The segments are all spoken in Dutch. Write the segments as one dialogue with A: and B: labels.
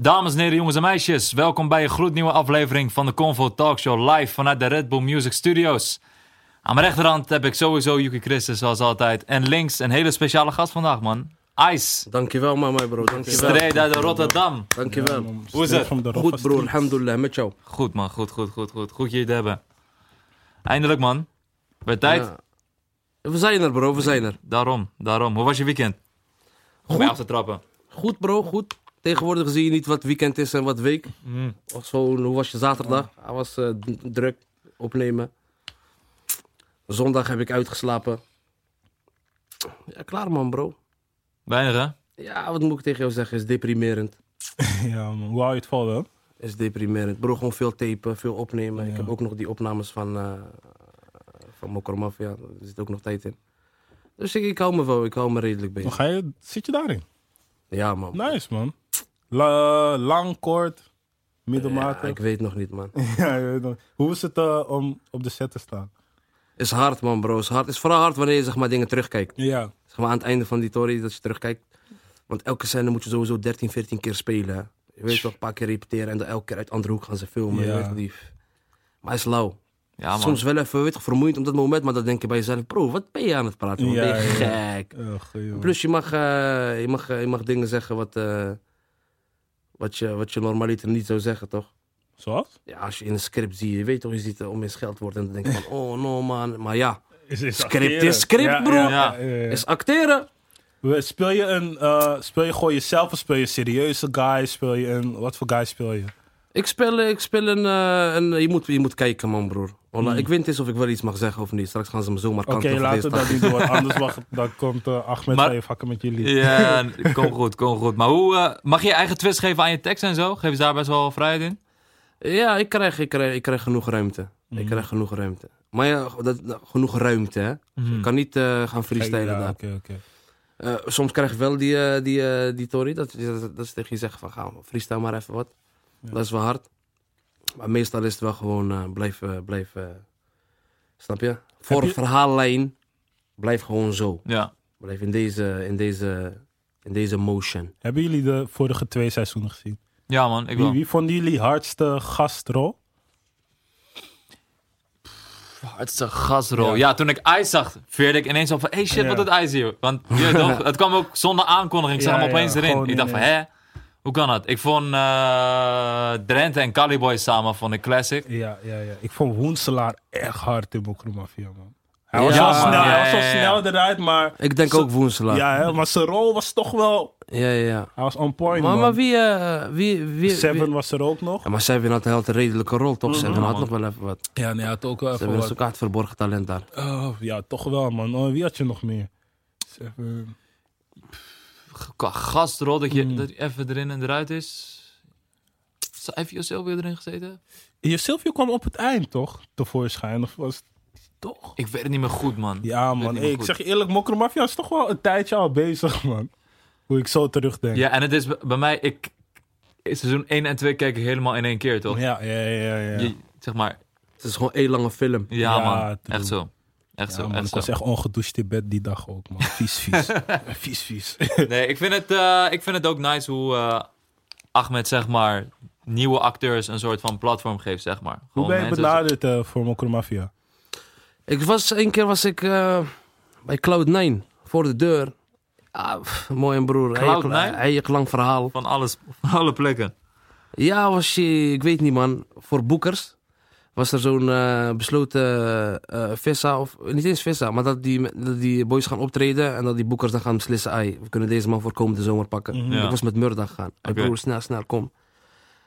A: Dames en heren, jongens en meisjes, welkom bij een gloednieuwe aflevering van de Convo Talkshow live vanuit de Red Bull Music Studios. Aan mijn rechterhand heb ik sowieso Yuki Christus zoals altijd. En links een hele speciale gast vandaag, man. Ice,
B: Dankjewel, mama, bro. Dankjewel.
A: uit Rotterdam.
B: Dankjewel.
A: Hoe is het?
B: Goed, broer. Alhamdulillah. Met jou.
A: Goed, man. Goed, goed, goed, goed. Goed je te hebben. Eindelijk, man. Bij tijd.
B: Ja. We zijn er, bro. We zijn er.
A: Daarom, daarom. Hoe was je weekend? Om mij af te trappen.
B: Goed, bro. Goed. Tegenwoordig zie je niet wat weekend is en wat week.
A: Mm.
B: Of zo, hoe was je zaterdag? Hij was eh, druk. Opnemen. Zondag heb ik uitgeslapen. Ja, klaar, man, bro.
A: Weinig, hè?
B: Ja, wat moet ik tegen jou zeggen? Is deprimerend.
C: Ja, man. Hoe hou je het vol, wel?
B: Is deprimerend. Bro, gewoon veel tapen, veel opnemen. Ik
C: Ja.
B: heb ook nog die opnames van, eh van Mokro Mafia. Er zit ook nog tijd in. Dus ik, ik hou me wel, ik hou me redelijk bezig.
C: ga je, zit je daarin?
B: Ja, man.
C: Nice, man. La- lang, kort,
B: Ja,
C: middelmatig.
B: ik weet nog niet, man.
C: Ja, je weet nog. Hoe is het eh, om op de set te staan?
B: Is hard, man, bro. Is hard. Is vooral hard wanneer je zeg maar, dingen terugkijkt.
C: Ja,
B: Zeg maar aan het einde van die tory dat je terugkijkt. Want elke scène moet je sowieso 13, 14 keer spelen. hè. Je weet toch, een paar keer repeteren en dan elke keer uit andere hoek gaan ze filmen. Je
C: Ja.
B: weet die... Maar hij is lauw.
A: Ja, man.
B: Soms wel even weet, je, vermoeiend op dat moment, maar dan denk je bij jezelf, bro, wat ben je aan het praten? man?
C: Ja,
B: ben je
C: ja.
B: gek?
C: Ugh, joh.
B: Plus je mag, eh, je, mag, eh, je mag dingen zeggen wat, eh, wat, je, wat je normaliter niet zou zeggen, toch?
C: Zoals?
B: Ja, als je in een script ziet, je weet toch, je ziet om eens geld wordt en dan denk je van, oh no man. Maar ja,
C: Is, is
B: Script
C: acteren.
B: is script, bro.
C: Ja,
A: Ja.
C: ja, ja.
B: is acteren.
C: Speel je een, eh, speel je gewoon jezelf of speel je een serieuze guy? Speel je een, wat voor guy speel je?
B: Ik speel, ik speel een, eh, een je, moet, je moet kijken man broer.
C: Hmm.
B: Ik weet niet eens of ik wel iets mag zeggen of niet. Straks gaan ze me zomaar
C: Oké,
B: kanten
C: laten we dat niet doen, want anders wacht, dan komt uh, Ahmed
A: Maar-
C: je vakken met jullie.
A: Ja, kom goed, kom goed. Maar hoe, eh, mag je je eigen twist geven aan je tekst en zo? Geef je daar best wel vrijheid in?
B: Ja, ik krijg, ik krijg, ik krijg genoeg ruimte. Ik krijg genoeg ruimte. Maar ja, dat, dat- genoeg ruimte hè.
A: Mhm.
B: Ik kan niet eh, gaan freestylen
C: Ja,
B: daar.
C: oké, oké.
B: Eh, soms krijg ik wel die, eh, die, eh, die tory, dat, dat, dat ze tegen je zeggen van ga freestyle maar even wat.
C: Ja.
B: Dat is wel hard. Maar meestal is het wel gewoon uh, blijf, uh, blijf uh, snap je? Voor
C: je-
B: verhaallijn, blijf gewoon zo.
A: Ja.
B: Blijf in deze, in deze, in deze motion.
C: Hebben jullie de vorige twee seizoenen gezien?
A: Ja, man, ik
C: Wie, wie vonden jullie hardste gastrol?
A: Het een gasrol. Ja.
C: Ja.
A: toen ik IJs zag, veerde ik ineens op van, hey shit,
C: Ja.
A: wat doet IJs hier? Want je toch, het kwam ook zonder aankondiging. Ik zag
C: Ja,
A: hem
C: ja,
A: opeens erin.
C: gewoon
A: Ik dacht van, hè? Hoe kan dat? Ik vond eh Drenthe en Caliboy samen vond ik classic.
C: Ja, ja, ja. Ik vond Woenselaar echt hard in Mokro Mafia, man. Hij was,
B: man.
C: snel, hij was eruit, maar...
B: Ik denk ook Woenselaar. Ja,
C: hè, maar zijn rol was toch wel...
B: ja, ja.
C: Hij was on point,
B: Maar,
C: man.
B: maar wie, eh, wie, wie,
C: Seven
B: wie-
C: was er ook nog.
B: Ja, maar Seven had, een redelijke rol, toch? Seven had
A: man.
B: nog wel even wat.
C: Ja, nee, hij had ook wel even
B: Seven is
C: wat.
B: ook echt verborgen talent daar.
C: Oh, ja, toch wel, man. Oh, wie had je nog meer? Seven...
A: Qua gastrol, dat je
C: Mm.
A: dat hij even erin en eruit is. Zou- Heeft weer erin gezeten?
C: Je Sylvia kwam op het eind, toch? Tevoorschijn, of was het toch?
A: Ik weet het niet meer goed, man.
C: Ja, man. Hey, ik zeg je eerlijk, Mokro Mafia is toch wel een tijdje al bezig, man. Hoe ik zo terugdenk.
A: Ja, en het is bij mij, ik, seizoen 1 en 2 kijk ik helemaal in één keer, toch?
C: ja, ja, ja. ja.
A: Je, zeg maar,
B: Het is gewoon één lange film.
A: ja,
C: Ja,
A: man.
C: true.
A: Echt zo. Echt
C: Ja,
A: zo,
C: man,
A: echt
C: ik
A: zo.
C: was echt ongedoucht in bed die dag ook, man. Vies, vies. vies, vies.
A: Nee, ik vind het, eh, ik vind het ook nice hoe eh, Ahmed, zeg maar, nieuwe acteurs een soort van platform geeft, zeg maar.
C: Hoe
A: Gewoon
C: ben je
A: mensen-
C: benaderd eh, voor Mokro Mafia?
B: Ik was, één keer was ik bij Cloud9 voor de deur. Ah, pff, mooi en broer.
A: Cloud9?
B: Hij- Hij lang verhaal.
A: Van alles, van alle plekken.
B: Ja, was je, ik weet niet man. Voor boekers was er zo'n eh, besloten eh vissa, of niet eens vissa, maar dat die, dat die boys gaan optreden en dat die boekers dan gaan beslissen, ai, we kunnen deze man voor komende zomer pakken.
C: Mhm.
A: Ja.
B: Ik was met Murda gegaan.
A: Oké.
B: broer, snel, snel, kom.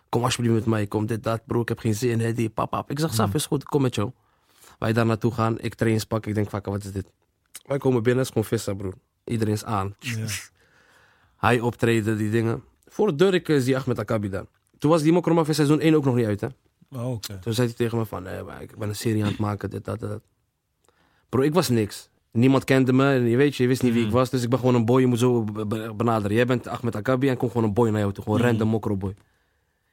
B: Kom alsjeblieft met mij, kom dit, dat, broer, ik heb geen zin, hè, die, pap, pap. Ik zeg, saf, is goed, kom met jou. Wij daar naartoe gaan, ik trains pak, ik denk, fuck, wat is dit? Wij komen binnen, het is gewoon vissa, broer. Iedereen is aan.
C: Ja.
B: Hij optreden, die dingen. Voor de deur, ik eh, zie Ahmed Akabi daar. Toen was die Mokromafia seizoen 1 ook nog niet uit, hè.
C: Oh.
B: Toen zei hij tegen me van, nee, ik ben een serie aan het maken, dit, dat, dat. Bro, ik was niks. Niemand kende me, je weet je, je wist niet wie ik
A: Mhm.
B: was. Dus ik ben gewoon een boy, je moet zo be- be- benaderen. Jij bent Ahmed Akabi en komt gewoon een boy naar jou toe. Gewoon
C: Mhm.
B: random mokro boy.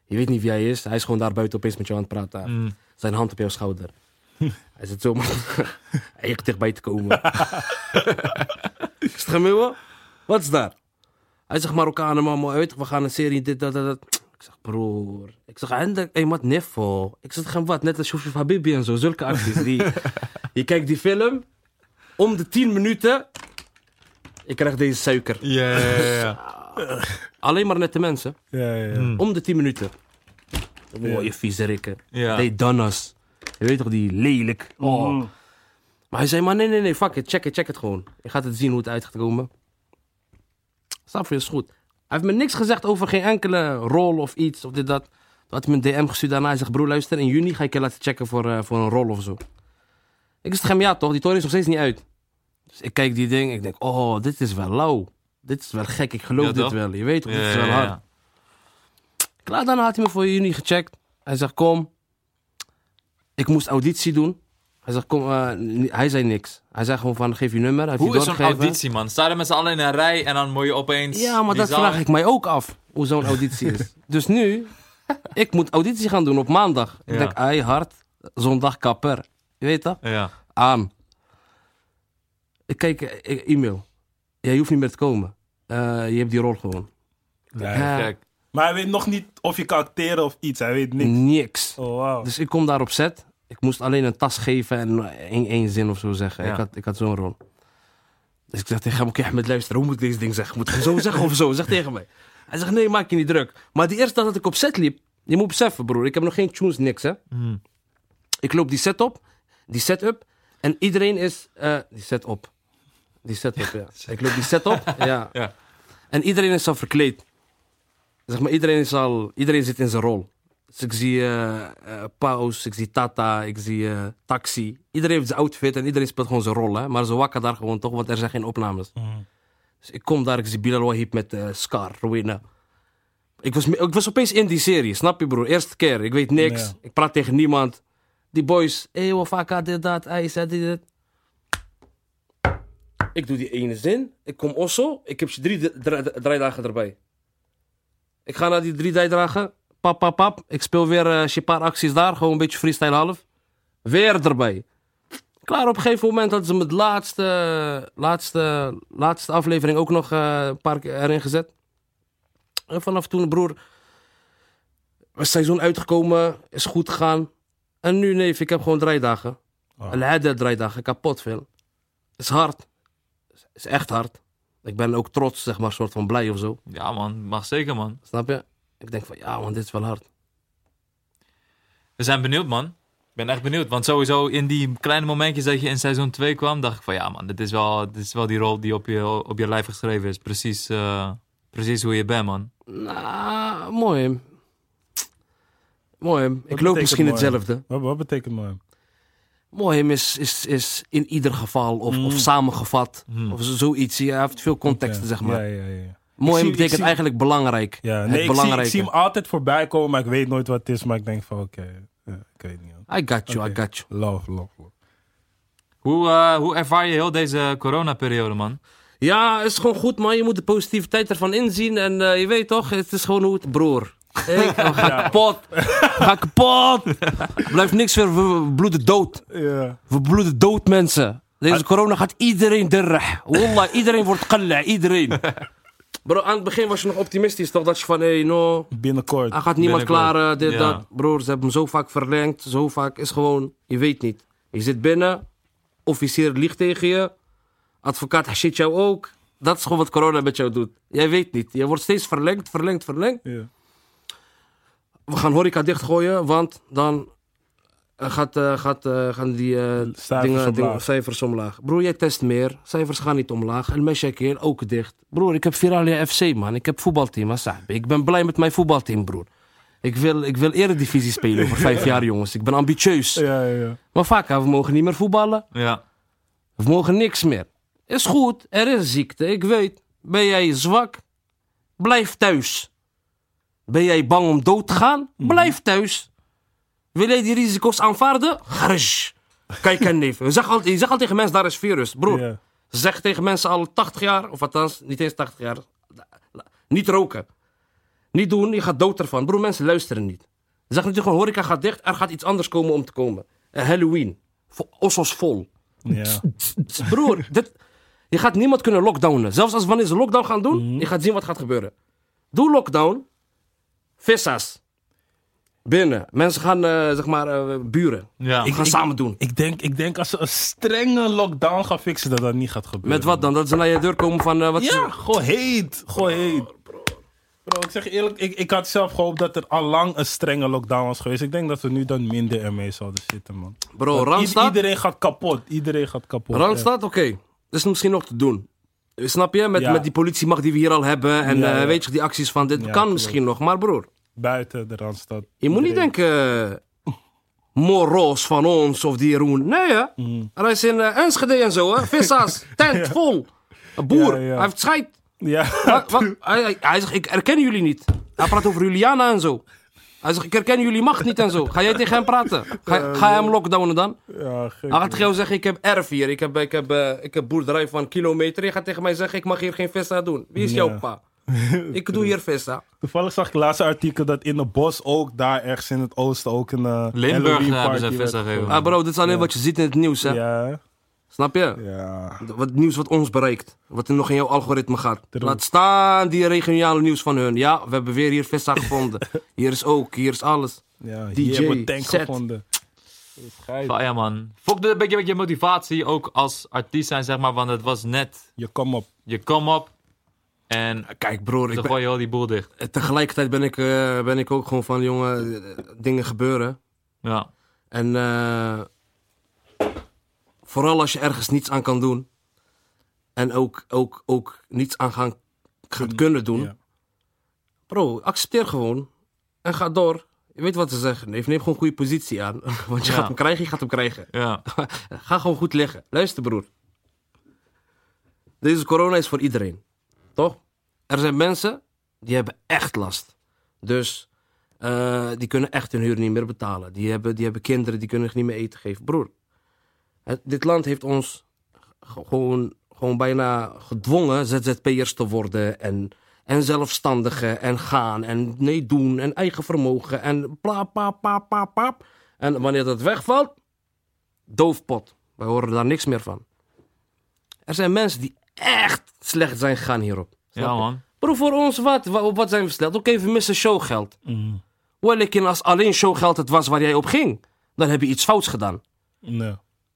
B: Je weet niet wie hij is. Hij is gewoon daar buiten opeens met jou aan het praten.
A: Mm.
B: Zijn hand op jouw schouder. hij zit zo echt dichtbij te komen. zeg, Meeuwen, wat is daar? Hij zegt Marokkanen, man, je, we gaan een serie, dit, dat, dat. Ik zeg, broer. Ik zeg, eindelijk, wat neffo. Ik zeg, hem wat, net als Shofif Habibi en zo, zulke acties. Die, je kijkt die film, om de 10 minuten, ik krijg deze suiker.
A: Ja, ja, ja, ja.
B: Alleen maar nette mensen,
C: Ja, ja, ja.
A: Hmm.
B: om de 10 minuten. Oh, je vieze rikken.
A: Ja.
B: They done us. Je weet toch, die lelijk. Oh.
C: Mm.
B: Maar hij zei, maar nee, nee, nee, fuck it, check it, check het gewoon. Je gaat het zien hoe het uit gaat komen. Snap je, is goed. Hij heeft me niks gezegd over geen enkele rol of iets of dit, dat. Toen had hij me een DM gestuurd daarna. Hij zegt, broer, luister, in juni ga ik je laten checken voor, eh, voor een rol of zo. Ik zeg hem, ja toch, die toren is nog steeds niet uit. Dus ik kijk die ding, ik denk, oh, dit is wel lauw. Dit is wel gek, ik geloof
A: Ja,
B: dit wel. Je weet toch, dit
A: Ja,
B: is wel hard.
A: ja.
B: Klaar, daarna had hij me voor juni gecheckt. Hij zegt, kom. Ik moest auditie doen. Hij zegt, kom, eh, hij zei niks. Hij zei gewoon van, geef je nummer. Hij
A: Hoe
B: je
A: is zo'n auditie, man? Sta je met z'n allen in een rij en dan moet je opeens...
B: Ja, maar dat
A: zaal
B: vraag ik mij ook af. Hoe zo'n auditie is. dus nu, ik moet auditie gaan doen op maandag. Ik denk, ai, hard. Zondag kapper. Je weet dat?
A: Ja.
B: Aan. Ik kijk, eh, e-mail. Ja, je hoeft niet meer te komen. Eh, je hebt die rol gewoon.
C: Ja,
B: Ja.
A: Kijk.
C: Maar hij weet nog niet of je kan acteren of iets. Hij weet niks.
B: Niks.
C: Oh, wow.
B: Dus ik kom daar op set. Ik moest alleen een tas geven en één, één zin of zo zeggen.
A: Ja.
B: Ik had, ik had zo'n rol. Dus ik zeg tegen hem, oké Ahmed, luister, hoe moet ik deze ding zeggen? Moet ik zo zeggen of zo? Zeg tegen mij. Hij zegt, nee, maak je niet druk. Maar die eerste dag dat ik op set liep, je moet beseffen broer, ik heb nog geen tunes, niks hè.
A: Hmm.
B: Ik loop die set op, die setup, en iedereen is, eh, die set op. Die set op, ja. Ik loop die set op, ja.
A: Ja.
B: En iedereen is al verkleed. Zeg maar, iedereen, is al, iedereen zit in zijn rol. Dus ik zie eh, Paus, ik zie Tata, ik zie eh, Taxi. Iedereen heeft zijn outfit en iedereen speelt gewoon zijn rol. Hè? Maar ze wakken daar gewoon toch, want er zijn geen opnames.
C: Mm.
B: Dus ik kom daar, ik zie Bilal Wahib met Scar, Rowena. Ik was, ik was opeens in die serie, snap je broer? Eerste keer, ik weet niks. Ik praat tegen niemand. Die boys, hé, hey, wafaka, dit, dat, hij zei dit, dit. Ik doe die ene zin, ik kom osso, ik heb je drie d- dra- draaidagen erbij. Ik ga naar die drie draaidagen, pap, pap, pap. Ik speel weer eh, een paar acties daar, gewoon een beetje freestyle half. Weer erbij. Klaar, op een gegeven moment hadden ze me de laatste, laatste, laatste aflevering ook nog eh, een paar keer erin gezet. En vanaf toen, broer, was seizoen uitgekomen, is goed gegaan. En nu, neef, ik heb gewoon draaidagen.
C: Oh.
B: Al draaidagen, kapot veel. Is hard. Is- Is echt hard. Ik ben ook trots, zeg maar, soort van blij of zo.
A: Ja, man. Mag zeker, man.
B: Snap je? Ik denk van, ja man, dit is wel hard.
A: We zijn benieuwd, man. Ik ben echt benieuwd. Want sowieso in die kleine momentjes dat je in seizoen 2 kwam, dacht ik van ja, man, dit is wel, dit is wel die rol die op je, op je lijf geschreven is. Precies, eh, precies hoe je bent, man.
B: Nou, mooi. Mooi. hem. Ik loop misschien
C: mooi
B: hetzelfde.
C: Wat, wat betekent mooi?
B: Mooi hem is, is, is in ieder geval of,
C: Mm.
B: of samengevat.
A: Hmm.
B: Of zo- zoiets. Je heeft veel contexten, zeg maar.
C: Ja, ja, ja.
B: Mooi
C: zie-
B: betekent
C: zie-
B: eigenlijk belangrijk.
C: Ja,
B: het
C: nee, ik zie, ik
B: belangrijke.
C: zie hem altijd voorbij komen, maar ik weet nooit wat het is. Maar ik denk van, oké, ja, ik weet niet.
B: I got you, I got you.
C: Love, love, love.
A: Hoe, eh, hoe ervaar je heel deze coronaperiode, man?
B: Ja, is gewoon goed, man. Je moet de positiviteit ervan inzien. En eh, je weet toch, het is gewoon hoe het... Broer. Ik ga kapot. Ga kapot. Blijft niks meer. We bloeden dood.
C: Ja.
B: We bloeden dood, mensen. Deze corona gaat iedereen derrah. Wallah, iedereen wordt qalla. Iedereen. Bro, aan het begin was je nog optimistisch, toch? Dat je van, hé, hey, no...
C: Binnenkort.
B: Hij gaat niemand klaar, eh, dit,
A: Ja.
B: dat. Broer, ze hebben hem zo vaak verlengd. Zo vaak is gewoon, je weet niet. Je zit binnen, officier liegt tegen je. Advocaat shit jou ook. Dat is gewoon wat corona met jou doet. Jij weet niet. Je wordt steeds verlengd, verlengd, verlengd.
C: Ja.
B: We gaan horeca dichtgooien, want dan eh, gaat, eh, gaat, eh, gaan die eh,
C: Cijfers
B: dingen,
C: omlaag.
B: dingen, cijfers omlaag. Broer, jij test meer. Cijfers gaan niet omlaag. El Meshakir ook dicht. Broer, ik heb Viralia FC, man. Ik heb voetbalteam. Asabi. Ik ben blij met mijn voetbalteam, broer. Ik wil, ik wil eredivisie spelen over vijf jaar, jongens. Ik ben ambitieus.
C: Ja, ja, ja.
B: Maar vaak, we mogen niet meer voetballen.
A: Ja.
B: We mogen niks meer. Is goed, er is ziekte, ik weet. Ben jij zwak? Blijf thuis. Ben jij bang om dood te gaan? Blijf thuis. Wil jij die risico's aanvaarden? Garj. Kijk en neef. Je zegt al, je zegt al tegen mensen, daar is virus. Broer, zeg tegen mensen al 80 jaar, of althans, niet eens 80 jaar. Niet roken. Niet doen, je gaat dood ervan. Broer, mensen luisteren niet. Zeg natuurlijk gewoon, horeca gaat dicht, er gaat iets anders komen om te komen. Halloween. Ossos vol. Broer, dit, je gaat niemand kunnen lockdownen. Zelfs als wanneer ze lockdown gaan doen,
C: Mhm.
B: je gaat zien wat gaat gebeuren. Doe lockdown. Vissa's. Binnen. Mensen gaan, eh, zeg maar, eh, buren.
A: Ja.
B: We gaan samen doen.
C: Ik denk, ik denk als ze een strenge lockdown gaan fixen, dat dat niet gaat gebeuren.
B: Met wat dan? Dat ze naar je deur komen van... eh, wat
C: Ja, gewoon heet. Gewoon heet. Bro, ik zeg je eerlijk, ik, ik had zelf gehoopt dat er al lang een strenge lockdown was geweest. Ik denk dat we nu dan minder ermee zouden zitten, man.
B: Bro,
C: Want
B: Randstad?
C: Iedereen gaat kapot. Iedereen gaat kapot.
B: Randstad, oké. Dat is misschien nog te doen. Snap je? Met,
C: Ja.
B: met die politiemacht die we hier al hebben. En
C: Ja, ja.
B: weet je, die acties van dit kan
C: klopt.
B: misschien nog. Maar broer,
C: Buiten de Randstad.
B: je moet niet denken... eh, Moros van ons of die Roen. Nee, hè? Hij is in eh, Enschede en zo, hè? Vissa's, tent vol. Een boer,
C: Ja, ja.
B: hij heeft scheid.
C: Ja.
B: Wat, wat? Hij, hij, hij zegt, ik herken jullie niet. Hij praat over Juliana en zo. Hij zegt, ik herken jullie macht niet en zo. Ga jij tegen hem praten? Ga, ga je hem lockdownen dan?
C: ja gek,
B: Hij gaat tegen jou zeggen, ik heb erf hier. Ik heb, ik heb, eh, ik heb boerderij van kilometer. Je gaat tegen mij zeggen, ik mag hier geen vista doen. Wie is jouw pa? ik doe hier vista.
C: Toevallig zag ik laatste artikel dat in het bos ook, daar ergens in het oosten, ook een uh,
A: Limburg
C: Halloween
A: hebben ze
C: werd
A: gegeven.
B: Ah bro, dit is alleen wat je ziet in het nieuws, hè.
C: Ja,
B: Snap je?
C: ja.
B: Wat nieuws wat ons bereikt. Wat er nog in jouw algoritme gaat.
C: True.
B: Laat staan die regionale nieuws van hun. Ja, we hebben weer hier vista gevonden. hier is ook, hier is alles.
C: ja.
B: DJ,
C: Hier hebben we tank
B: set.
C: gevonden.
A: Fire, man. Fok een beetje met je motivatie ook als artiest zijn, zeg maar. Want het was net,
C: Je kom op.
A: je kom op en
B: Kijk broer, ik
A: dan
B: ben,
A: gooi je al die boel dicht.
B: tegelijkertijd ben ik, eh, ben ik ook gewoon van, jongen, eh, dingen gebeuren.
A: Ja.
B: En eh, vooral als je ergens niets aan kan doen. En ook, ook, ook niets aan gaan, gaat kunnen doen.
C: Ja.
B: Bro, accepteer gewoon. En ga door. Je weet wat ze zeggen. Neem, neem gewoon goede positie aan. Want je
A: Ja.
B: gaat hem krijgen, je gaat hem krijgen.
A: Ja.
B: Ga gewoon goed liggen. Luister broer. Deze corona is voor iedereen. Toch? Er zijn mensen die hebben echt last. Dus eh, die kunnen echt hun huur niet meer betalen. Die hebben, die hebben kinderen die kunnen niet meer eten geven. Broer, dit land heeft ons gewoon, gewoon bijna gedwongen ZZP'ers te worden. En, en zelfstandigen en gaan en nee doen en eigen vermogen en bla bla bla bla bla. En wanneer dat wegvalt, doofpot. Wij horen daar niks meer van. Er zijn mensen die echt slecht zijn gegaan hierop.
A: Ja, man.
B: Bro, voor ons wat? Wa- Op wat zijn we slecht? Oké, we missen showgeld. Wellikin als alleen showgeld het was waar jij op ging, dan heb je iets fouts gedaan.
C: Nee.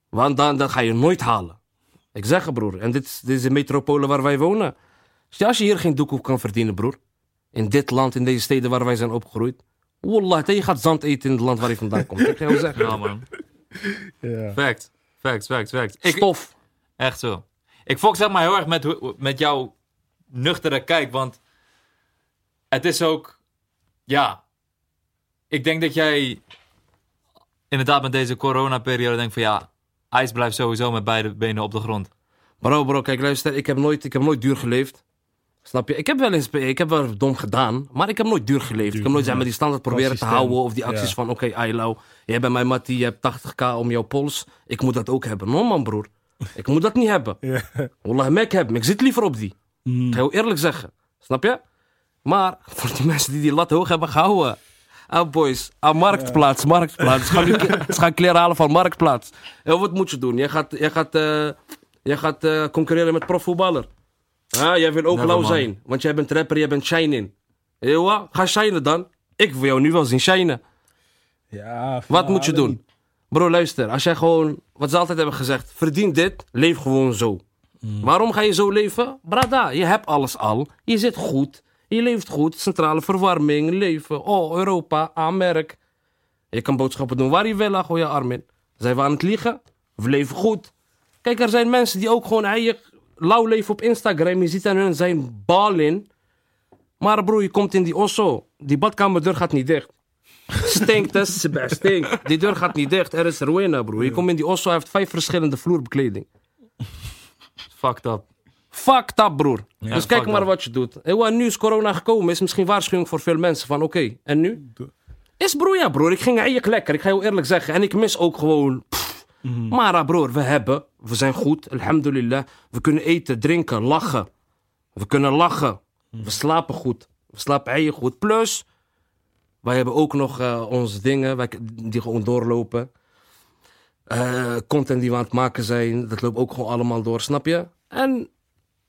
B: Want dan, dan ga je nooit halen. Ik zeg het, broer. En dit, is- dit is de metropole waar wij wonen. Dus als je hier geen doekoe kan verdienen, broer. In dit land, in deze steden waar wij zijn opgegroeid. Wallah, je gaat zand eten in het land waar je vandaan komt. Ik ga jou zeggen.
A: Ja, man.
C: Ja.
A: Fact. Facts, facts, facts. Ik,
B: Stof.
A: Echt zo. Ik fok zeg maar heel erg met, met jouw nuchtere kijk, want het is ook, ja, ik denk dat jij inderdaad met deze coronaperiode denkt van ja, IJs blijft sowieso met beide benen op de grond.
B: Bro, bro, kijk, luister. Ik heb nooit, ik heb nooit duur geleefd. Snap je? Ik heb wel eens, ik heb wel dom gedaan, maar ik heb nooit duur geleefd. ik heb nooit zeg maar, die standaard proberen te houden. Of die acties
C: ja.
B: van, oké, Ailau, jij bent mijn mattie, je hebt 80k om jouw pols. Ik moet dat ook hebben. No man, broer. Ik moet dat niet hebben.
C: Ja.
B: Wallah. Ik zit liever op die.
C: Mm.
B: Ik ga jou eerlijk zeggen. Snap je? Maar voor die mensen die die lat hoog hebben gehouden. Ah, boys. Ah, marktplaats, marktplaats. Nu ze gaan kleren halen van marktplaats. En wat moet je doen? Jij gaat, jij gaat, eh, jij gaat eh, concurreren met profvoetballer. Ah, jij wil ook
A: Never,
B: lauw
A: man.
B: zijn. Want jij bent rapper, jij bent shining. Ewa, ga shinen dan. Ik wil jou nu wel zien shinen.
C: Ja,
B: Wat moet je doen? Bro, luister. Als jij gewoon, wat ze altijd hebben gezegd, verdien dit, leef gewoon zo. Waarom ga je zo leven? Brada, je hebt alles al. Je zit goed. Je leeft goed. Centrale verwarming, leven. Oh, Europa, aanmerk. Je kan boodschappen doen waar je wil, gooi je arm in. Zijn we aan het liegen? We leven goed. Kijk, er zijn mensen die ook gewoon eigen lauw leven op Instagram. Je ziet aan hun zijn bal in. Maar bro, je komt in die osso. Die badkamerdeur gaat niet dicht. Stinkt, dat is stinkt. Die deur gaat niet dicht. Er is ruïne, bro. Je komt in die osso, hij heeft vijf verschillende vloerbekleding.
A: Fucked up.
B: Fucked up, broer. dus kijk maar
A: up.
B: wat je doet. Ewa, nu is corona gekomen. Is misschien waarschuwing voor veel mensen. Van oké, en nu? Is broer, ja broer. Ik ging eigenlijk lekker. Ik ga je eerlijk zeggen. En ik mis ook gewoon... pff. Maar broer, we hebben. We zijn goed. Alhamdulillah. We kunnen eten, drinken, lachen. We kunnen lachen. We slapen goed. We slapen eigen goed. Plus, wij hebben ook nog eh, onze dingen wij, die gewoon doorlopen. Eh, content die we aan het maken zijn, dat loopt ook gewoon allemaal door, snap je? En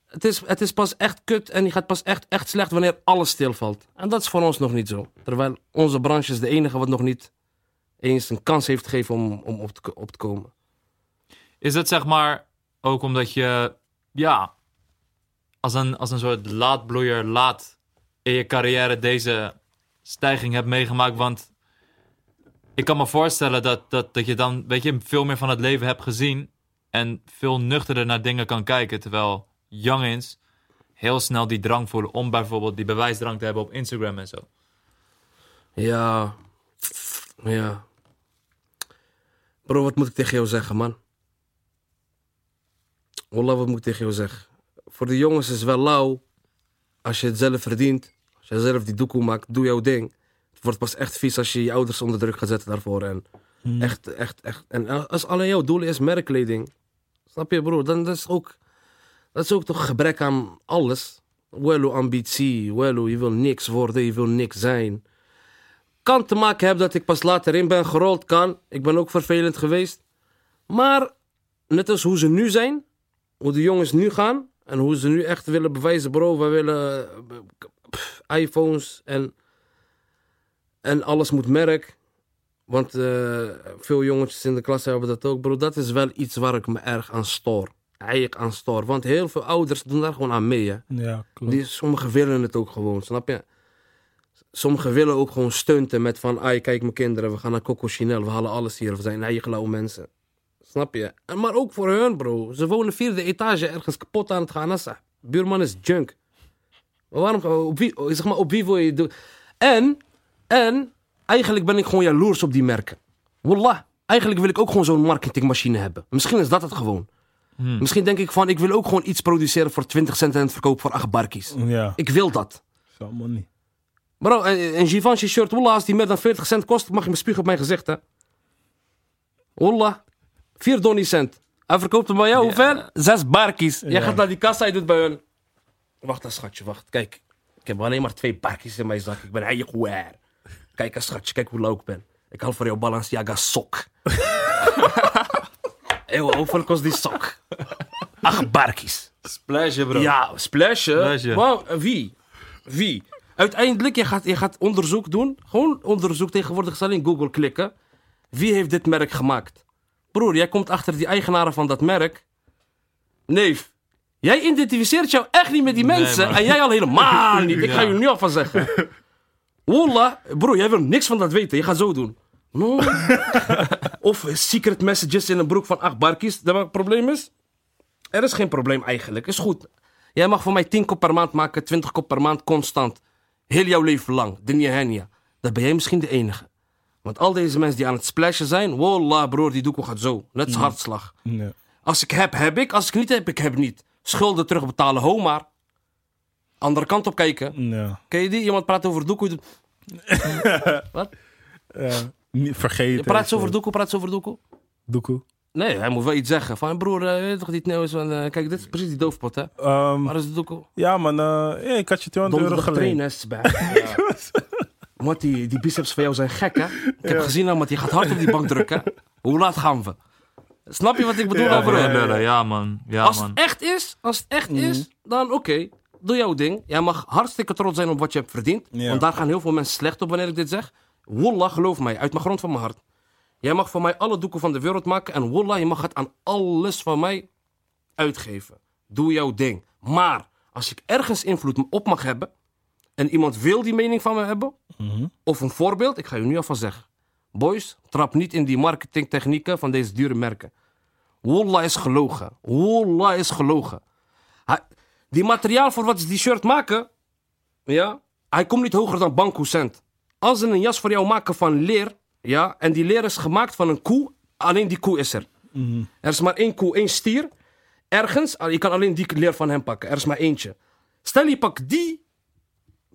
B: het is, het is pas echt kut en die gaat pas echt, echt slecht wanneer alles stilvalt. En dat is voor ons nog niet zo. Terwijl onze branche is de enige wat nog niet eens een kans heeft gegeven om, om op, te, op te komen.
A: Is het zeg maar ook omdat je, ja, als een, als een soort laadbloeier laat in je carrière deze stijging hebt meegemaakt? Want ik kan me voorstellen dat, dat, dat je dan, weet je, veel meer van het leven hebt gezien en veel nuchterder naar dingen kan kijken. Terwijl youngins heel snel die drang voelen om bijvoorbeeld die bewijsdrang te hebben op Instagram en zo.
B: Ja, ja. Bro, wat moet ik tegen jou zeggen, man? Wallah, wat moet ik tegen jou zeggen? Voor de jongens is wel lauw. Als je het zelf verdient. Als zelf die doekoe maakt, doe jouw ding. Het wordt pas echt vies als je je ouders onder druk gaat zetten daarvoor. En echt, echt, echt. En als alleen jouw doel is merkkleding. Snap je, bro? Dan dat is ook... Dat is ook toch gebrek aan alles. Wello ambitie, wello, je wil niks worden, je wil niks zijn kan te maken hebben dat ik pas later in ben gerold. Kan. Ik ben ook vervelend geweest. Maar net als hoe ze nu zijn, hoe de jongens nu gaan en hoe ze nu echt willen bewijzen, bro, we willen pff, iPhones en, en alles moet merk. Want eh, veel jongetjes in de klas hebben dat ook, bro. Dat is wel iets waar ik me erg aan stoor. Eigenlijk aan stoor. Want heel veel ouders doen daar gewoon aan mee. Hè.
C: Ja, klopt.
B: Die, sommigen willen het ook gewoon, snap je? Sommigen willen ook gewoon stunten met van... Ai, kijk mijn kinderen, we gaan naar Coco Chanel, we halen alles hier. We zijn eigen lauwe mensen. Snap je? En maar ook voor hun, bro. Ze wonen vierde etage ergens kapot aan het gaan. Buurman is junk. Maar waarom, op wie, zeg maar, op wie wil je doen? En, en, eigenlijk ben ik gewoon jaloers op die merken. Wallah. Eigenlijk wil ik ook gewoon zo'n marketingmachine hebben. Misschien is dat het gewoon. Misschien denk ik van, ik wil ook gewoon iets produceren voor 20 cent en het verkopen voor 8 barkies.
C: Ja,
B: Ik wil dat.
C: zo money.
B: Bro, een, een Givenchy shirt, wallah, als die meer dan 40 cent kost, mag je me spugen op mijn gezicht, hè. Wallah. 4 donnie cent. Hij verkoopt hem bij jou, hoeveel? Zes barkies. Jij
C: Ja.
B: gaat naar die kassa, je doet bij hun. Wacht eens, schatje, wacht. Kijk, ik heb alleen maar twee barkies in mijn zak. Ik ben waar. Kijk eens, schatje, kijk hoe lauw ik ben. Ik haal voor jou Balenciaga sok. Eeuw, hoeveel kost die sok? Acht barkies.
A: Splash, bro.
B: Ja. Splashen. Wow, wie? Wie? Uiteindelijk, je gaat, je gaat onderzoek doen. Gewoon onderzoek. Tegenwoordig is alleen Google klikken. Wie heeft dit merk gemaakt? Broer, jij komt achter die eigenaren van dat merk. Neef, jij identificeert jou echt niet met die
A: Nee,
B: mensen. en jij al helemaal niet. Ik ga je nu alvast zeggen. Wallah, broer, jij wil niks van dat weten. Je gaat zo doen. No. of secret messages in een broek van acht barkies. Dat het probleem is? Er is geen probleem eigenlijk. Is goed. Jij mag voor mij 10 kop per maand maken, 20 kop per maand constant. Heel jouw leven lang. Dunya henia. Dan ben jij misschien de enige. Want al deze mensen die aan het splashen zijn, wallah broer, die doekoe gaat zo. Net als hartslag.
C: Ja.
B: Als ik heb, heb ik. Als ik niet heb, ik heb niet. Schulden terugbetalen, ho maar. Andere kant op kijken.
C: Ja.
B: Ken je die? Iemand praat over doekoe. Wat?
C: Ja. Niet vergeten.
B: Je praat over doekoe, praat over doekoe.
C: Doekoe.
B: Nee, hij moet wel iets zeggen. Van broer, eh, weet je toch niet nou is van, eh, Kijk, dit is precies die doofpot, hè?
C: Ehm,
B: Waar is de doekoe?
C: ja, man. eh, ja, ik had je 200 euro geleend.
B: Want die, die biceps van jou zijn gek, hè? Ik heb gezien, nou, want je gaat hard op die bank drukken. Hoe laat gaan we? Snap je wat ik bedoel,
C: Ja,
B: nou, bro?
A: Ja, ja, ja, man. Ja,
B: Als
A: man.
B: het echt is, als het echt is, dan oké. Doe jouw ding. Jij mag hartstikke trots zijn op wat je hebt verdiend.
C: Ja.
B: Want daar gaan heel veel mensen slecht op wanneer ik dit zeg. Wallah, geloof mij, uit mijn grond van mijn hart. Jij mag voor mij alle doeken van de wereld maken. En wallah, je mag het aan alles van mij uitgeven. Doe jouw ding. Maar als ik ergens invloed op mag hebben. En iemand wil die mening van me hebben. Of een voorbeeld, ik ga je nu alvast zeggen. Boys, trap niet in die marketingtechnieken van deze dure merken. Wallah is gelogen. Wallah is gelogen. Hij- die materiaal voor wat ze die shirt maken, ja, hij komt niet hoger dan banko cent. Als ze een jas voor jou maken van leer, ja, en die leer is gemaakt van een koe, alleen die koe is er. Er is maar één koe, één stier. Ergens, ah, je kan alleen die leer van hem pakken. Er is maar eentje. Stel je pakt die,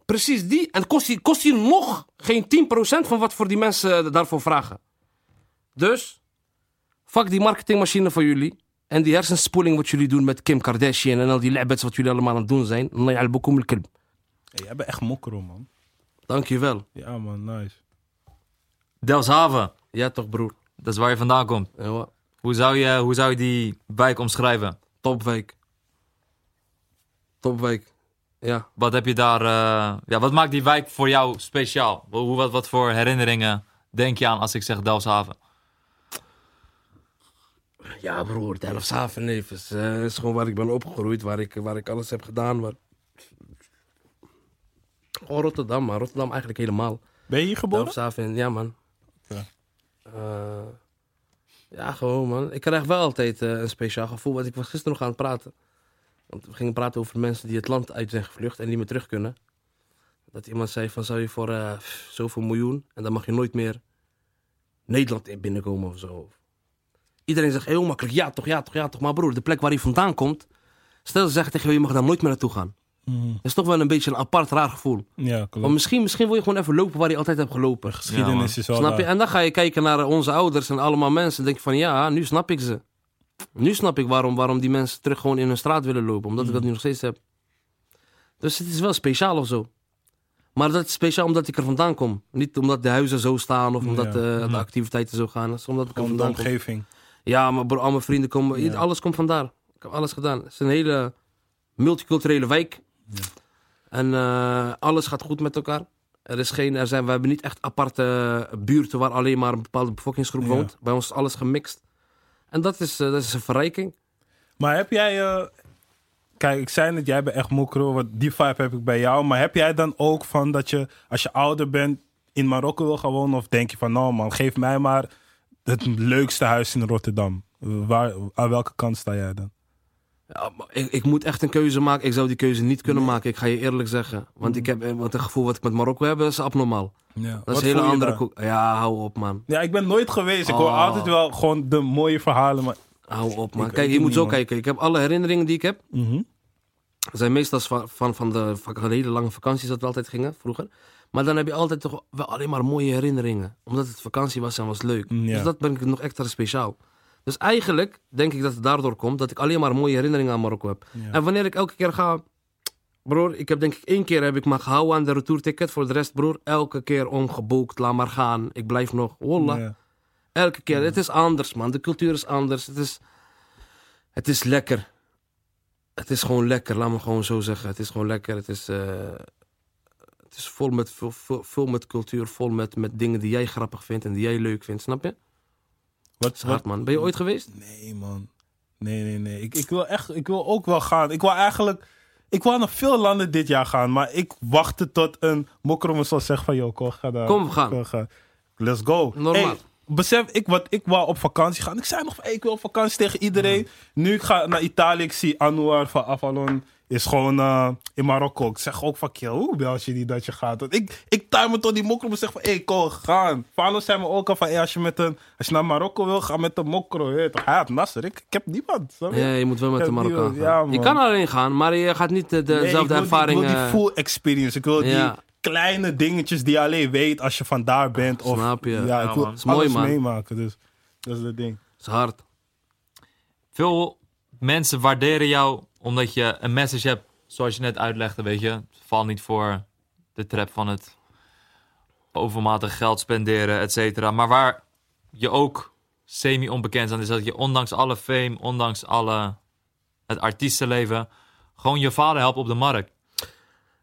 B: precies die, en kost die, kost die nog geen 10% van wat voor die mensen eh, daarvoor vragen. Dus, fuck die marketingmachine van jullie. En die hersenspoeling wat jullie doen met Kim Kardashian en al die labets wat jullie allemaal aan het doen zijn.
C: Jij bent echt mokro, man.
B: Dankjewel.
C: Ja, man. Nice.
A: Delfshaven,
B: Ja toch broer.
A: dat is waar je vandaan komt.
B: Ja,
A: Hoe zou je, hoe zou je die wijk omschrijven?
B: topwijk. Topwijk. Ja.
A: Wat heb je daar... eh, ja, wat maakt die wijk voor jou speciaal? Hoe, wat, wat voor herinneringen denk je aan als ik zeg Delfshaven?
B: Ja, broer, Delfshaven, nee. is, eh, is gewoon waar ik ben opgegroeid, waar ik, waar ik alles heb gedaan. Waar... Gewoon Rotterdam, maar Rotterdam eigenlijk helemaal.
C: Ben je hier geboren?
B: Delfshaven, ja man.
C: Oké.
B: Eh, ja, gewoon man. Ik krijg wel altijd eh, een speciaal gevoel. Want ik was gisteren nog aan het praten. Want we gingen praten over mensen die het land uit zijn gevlucht en niet meer terug kunnen. Dat iemand zei van zou je voor eh, zoveel miljoen en dan mag je nooit meer Nederland in binnenkomen of zo. Iedereen zegt heel makkelijk ja toch, ja toch, ja toch. Maar broer, de plek waar je vandaan komt. Stel ze zeggen tegen je, je mag daar nooit meer naartoe gaan.
C: Mhm.
B: Dat is toch wel een beetje een apart raar gevoel.
C: Ja,
B: Maar misschien, misschien wil je gewoon even lopen waar je altijd hebt gelopen.
C: Geschiedenis is wel
B: Snap je? En dan ga je kijken naar onze ouders en allemaal mensen. En denk je van ja, nu snap ik ze. Nu snap ik waarom, waarom die mensen terug gewoon in hun straat willen lopen. Omdat ik dat nu nog steeds heb. Dus het is wel speciaal of zo. Maar dat is speciaal omdat ik er vandaan kom. Niet omdat de huizen zo staan of omdat eh, de activiteiten zo gaan. Het is omdat ik er
C: Gewoon de
B: vandaan kom.
C: omgeving.
B: Ja, maar bro, al mijn vrienden komen.
C: Ja.
B: Alles komt vandaar. Ik heb alles gedaan. Het is een hele multiculturele wijk. En eh, alles gaat goed met elkaar. Er is geen, er zijn, we hebben niet echt aparte buurten waar alleen maar een bepaalde bevolkingsgroep
C: Ja.
B: woont. Bij ons is alles gemixt. En dat is, eh, dat is een verrijking.
C: Maar heb jij... eh, Kijk, ik zei net, jij bent echt mokro. Die vibe heb ik bij jou. Maar heb jij dan ook van dat je, als je ouder bent, in Marokko wil gaan wonen? Of denk je van, nou man, geef mij maar het leukste huis in Rotterdam. Waar, aan welke kant sta jij dan?
B: Ik, ik moet echt een keuze maken. Ik zou die keuze niet kunnen maken. Ik ga je eerlijk zeggen. Want ik heb, eh, want het gevoel wat ik met Marokko heb, is abnormaal.
C: Ja.
B: Dat is een hele andere koek. Ja, hou op man.
C: Ja, ik ben nooit geweest. Ik hoor
B: Oh.
C: altijd wel gewoon de mooie verhalen. Maar...
B: Hou op man.
C: Ik
B: Kijk, je moet
C: niet,
B: zo
C: man.
B: kijken. Ik heb alle herinneringen die ik heb.
C: Mhm.
B: zijn meestal van, van, van de hele lange vakanties dat we altijd gingen vroeger. Maar dan heb je altijd toch wel alleen maar mooie herinneringen. Omdat het vakantie was en was leuk.
C: Mm, ja.
B: Dus dat ben ik nog extra speciaal. Dus eigenlijk denk ik dat het daardoor komt dat ik alleen maar mooie herinneringen aan Marokko heb.
C: Ja.
B: En wanneer ik elke keer ga... Broer, ik heb denk ik één keer heb ik maar gehouden aan de retourticket. Voor de rest, broer, elke keer omgeboekt. Laat maar gaan. Ik blijf nog. Wallah.
C: Ja.
B: Elke keer. Het is anders, man. De cultuur is anders. Het is, het is lekker. Het is gewoon lekker, laat me gewoon zo zeggen. Het is gewoon lekker. Het is, eh, het is vol, met, vol met cultuur, vol met, met dingen die jij grappig vindt en die jij leuk vindt. Snap je?
C: Wat,
B: is hard, man. Ben je ooit geweest?
C: Nee, man. Nee, nee, nee. Ik, ik, wil echt, ik wil ook wel gaan. Ik wil eigenlijk... Ik wil naar veel landen dit jaar gaan. Maar ik wachtte tot een mokro me zou zeggen van... Yo, kom, ga daar.
B: Kom, we gaan.
C: Kom. Let's go.
B: Normaal.
C: Hey, besef, ik, wat, ik wou op vakantie gaan. Ik zei nog van, hey, ik wil op vakantie tegen iedereen. Nu ik ga naar Italië. Ik zie Anouar van Avalon. Is gewoon eh, in Marokko. Ik zeg ook van, kill, hoe bel je die dat je gaat? Want ik, ik tuin me tot die mokro me zeg van, hey, kom, gaan. Fano zei me ook al van, hey, als je, met een, als je naar Marokko wil, ga met een mokro. Toch? Hij had Nasser. Ik, ik heb niemand. je?
B: Ja, je moet wel met
C: Ja,
B: de Marokkaan
C: wil-
B: gaan.
C: ja,
B: je kan alleen gaan, maar je gaat niet eh,
C: Nee,
B: dezelfde
C: wil die-
B: ervaring...
C: Ik wil die
B: eh,
C: full experience. Ik wil
B: Ja.
C: die kleine dingetjes die je alleen weet als je vandaar bent. Of,
B: Snap je.
C: Ja,
A: Ja,
C: ik wil
A: man.
B: Is mooi,
C: alles
B: man.
C: meemaken. Dus dat is het ding.
B: is hard.
A: Veel mensen waarderen jou omdat je een message hebt, zoals je net uitlegde, weet je. Val niet voor de trap van het overmatig geld spenderen, et cetera. Maar waar je ook semi-onbekend aan is dat je ondanks alle fame, ondanks alle het artiestenleven, gewoon je vader helpt op de markt.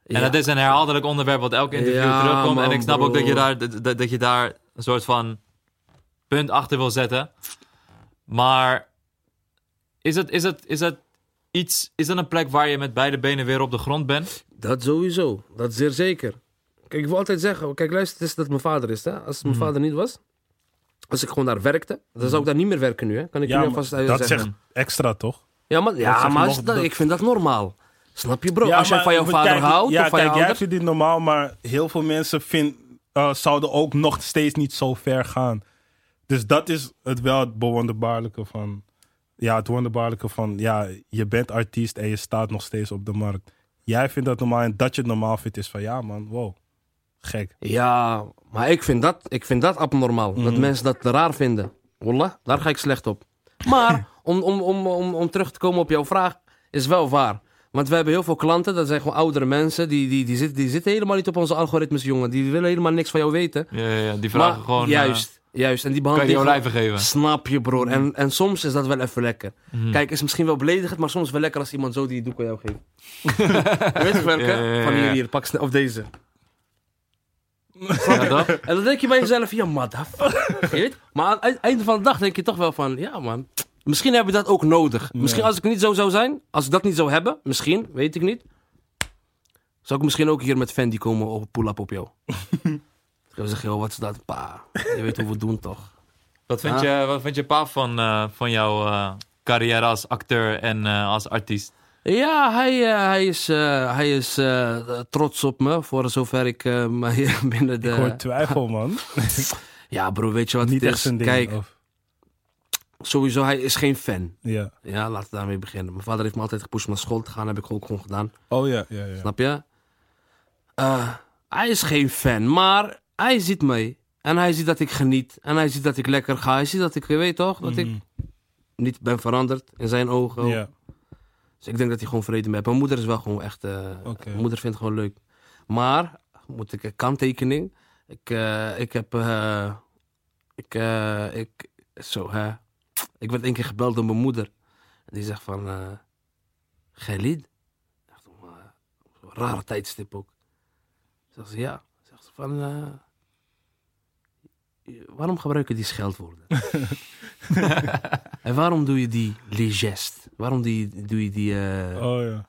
A: En
B: Ja.
A: dat is een herhaaldelijk onderwerp wat elk interview
B: Ja,
A: terugkomt. en ik snap ook dat je, daar, dat- dat je daar een soort van punt achter wil zetten. Maar is het, is het, is het iets, is dat een plek waar je met beide benen weer op de grond bent?
B: Dat sowieso. Dat zeer zeker. Kijk, ik wil altijd zeggen, kijk, luister, het is dat mijn vader is. Hè? Als het mijn
C: Mhm.
B: vader niet was, als ik gewoon daar werkte, dan zou ik daar niet meer werken nu. Hè? Kan ik je
C: Ja,
B: nu alvast
C: dat
B: zeggen.
C: zegt extra, toch?
B: Ja, maar, ja,
C: je
B: maar
C: nog
B: dat-
C: dat-
B: ik vind dat normaal. Snap je, bro?
C: Ja,
B: als
C: maar
B: van jouw vader
C: kijk,
B: houdt
C: Ja,
B: of van
C: kijk,
B: je
C: jij vindt dit normaal, maar heel veel mensen vind, eh, zouden ook nog steeds niet zo ver gaan. Dus dat is het wel het bewonderbaarlijke van... Ja, het wonderbaarlijke van... Ja, je bent artiest en je staat nog steeds op de markt. Jij vindt dat normaal en dat je het normaal vindt is van... Ja man, wow. Gek.
B: Ja, maar ik vind dat, ik vind dat abnormaal. Dat
C: Mhm.
B: mensen dat raar vinden. Wallah, daar ga ik slecht op. Maar, om, om, om, om, om terug te komen op jouw vraag, is wel waar. Want we hebben heel veel klanten, dat zijn gewoon oudere mensen, die, die, die, zitten, die zitten helemaal niet op onze algoritmes, jongen. Die willen helemaal niks van jou weten.
A: Ja, ja, ja, die vragen
B: Maar,
A: gewoon... eh,
B: Juist, Juist, en die
A: Kan je die
B: behandeling...
A: olijven geven?
B: Snap je, broer. En, en soms is dat wel even lekker.
A: Mhm.
B: Kijk, is misschien wel beledigend, maar soms wel lekker als iemand zo die doek aan jou geeft. Weet je welke?
A: Ja, ja, ja,
B: Van hier, pak snel. Of deze. En dan denk je bij jezelf, ja, motherfucker. Je weet? Maar aan het einde van de dag denk je toch wel van, ja man. Misschien heb je dat ook nodig. Misschien als ik niet zo zou zijn, als ik dat niet zou hebben, misschien, weet ik niet. Zou ik misschien ook hier met Fendi komen op pull-up op jou. Ik zou zeggen, joh, wat is dat? Pa, je weet hoe we het doen toch?
A: Wat vind, je, wat vind je pa van, eh, van jouw eh, carrière als acteur en eh, als artiest?
B: Ja, hij, hij is, eh, hij is eh, trots op me, voor zover ik eh, mij binnen de...
C: Ik hoor twijfel, man.
B: Ja bro, weet je wat
C: Niet
B: het
C: echt
B: is?
C: zijn ding.
B: Kijk,
C: of-
B: sowieso, hij is geen fan.
C: ja.
B: Ja, laten we daarmee beginnen. Mijn vader heeft me altijd gepusht om naar school te gaan. heb ik ook gewoon gedaan.
C: Oh ja, ja, ja.
B: Snap je? Eh, hij is geen fan, maar hij ziet mij. En hij ziet dat ik geniet. En hij ziet dat ik lekker ga. Hij ziet dat ik, je weet toch, dat ik
C: Mhm.
B: niet ben veranderd in zijn ogen.
C: Ja,
B: Dus ik denk dat hij gewoon vrede mee heeft. Mijn moeder is wel gewoon echt... eh. Mijn moeder vindt het gewoon leuk. Maar, moet ik een kanttekening. Ik, eh, ik heb... eh, ik, ik... Zo, hè. Ik werd één keer gebeld door mijn moeder. En die zegt van... eh Gelid? Echt een rare tijdstip ook. Zegt ze, ja. Zegt ze van... waarom gebruik je die scheldwoorden? en waarom doe je die legest? Waarom doe je, doe je die... eh,
C: oh ja.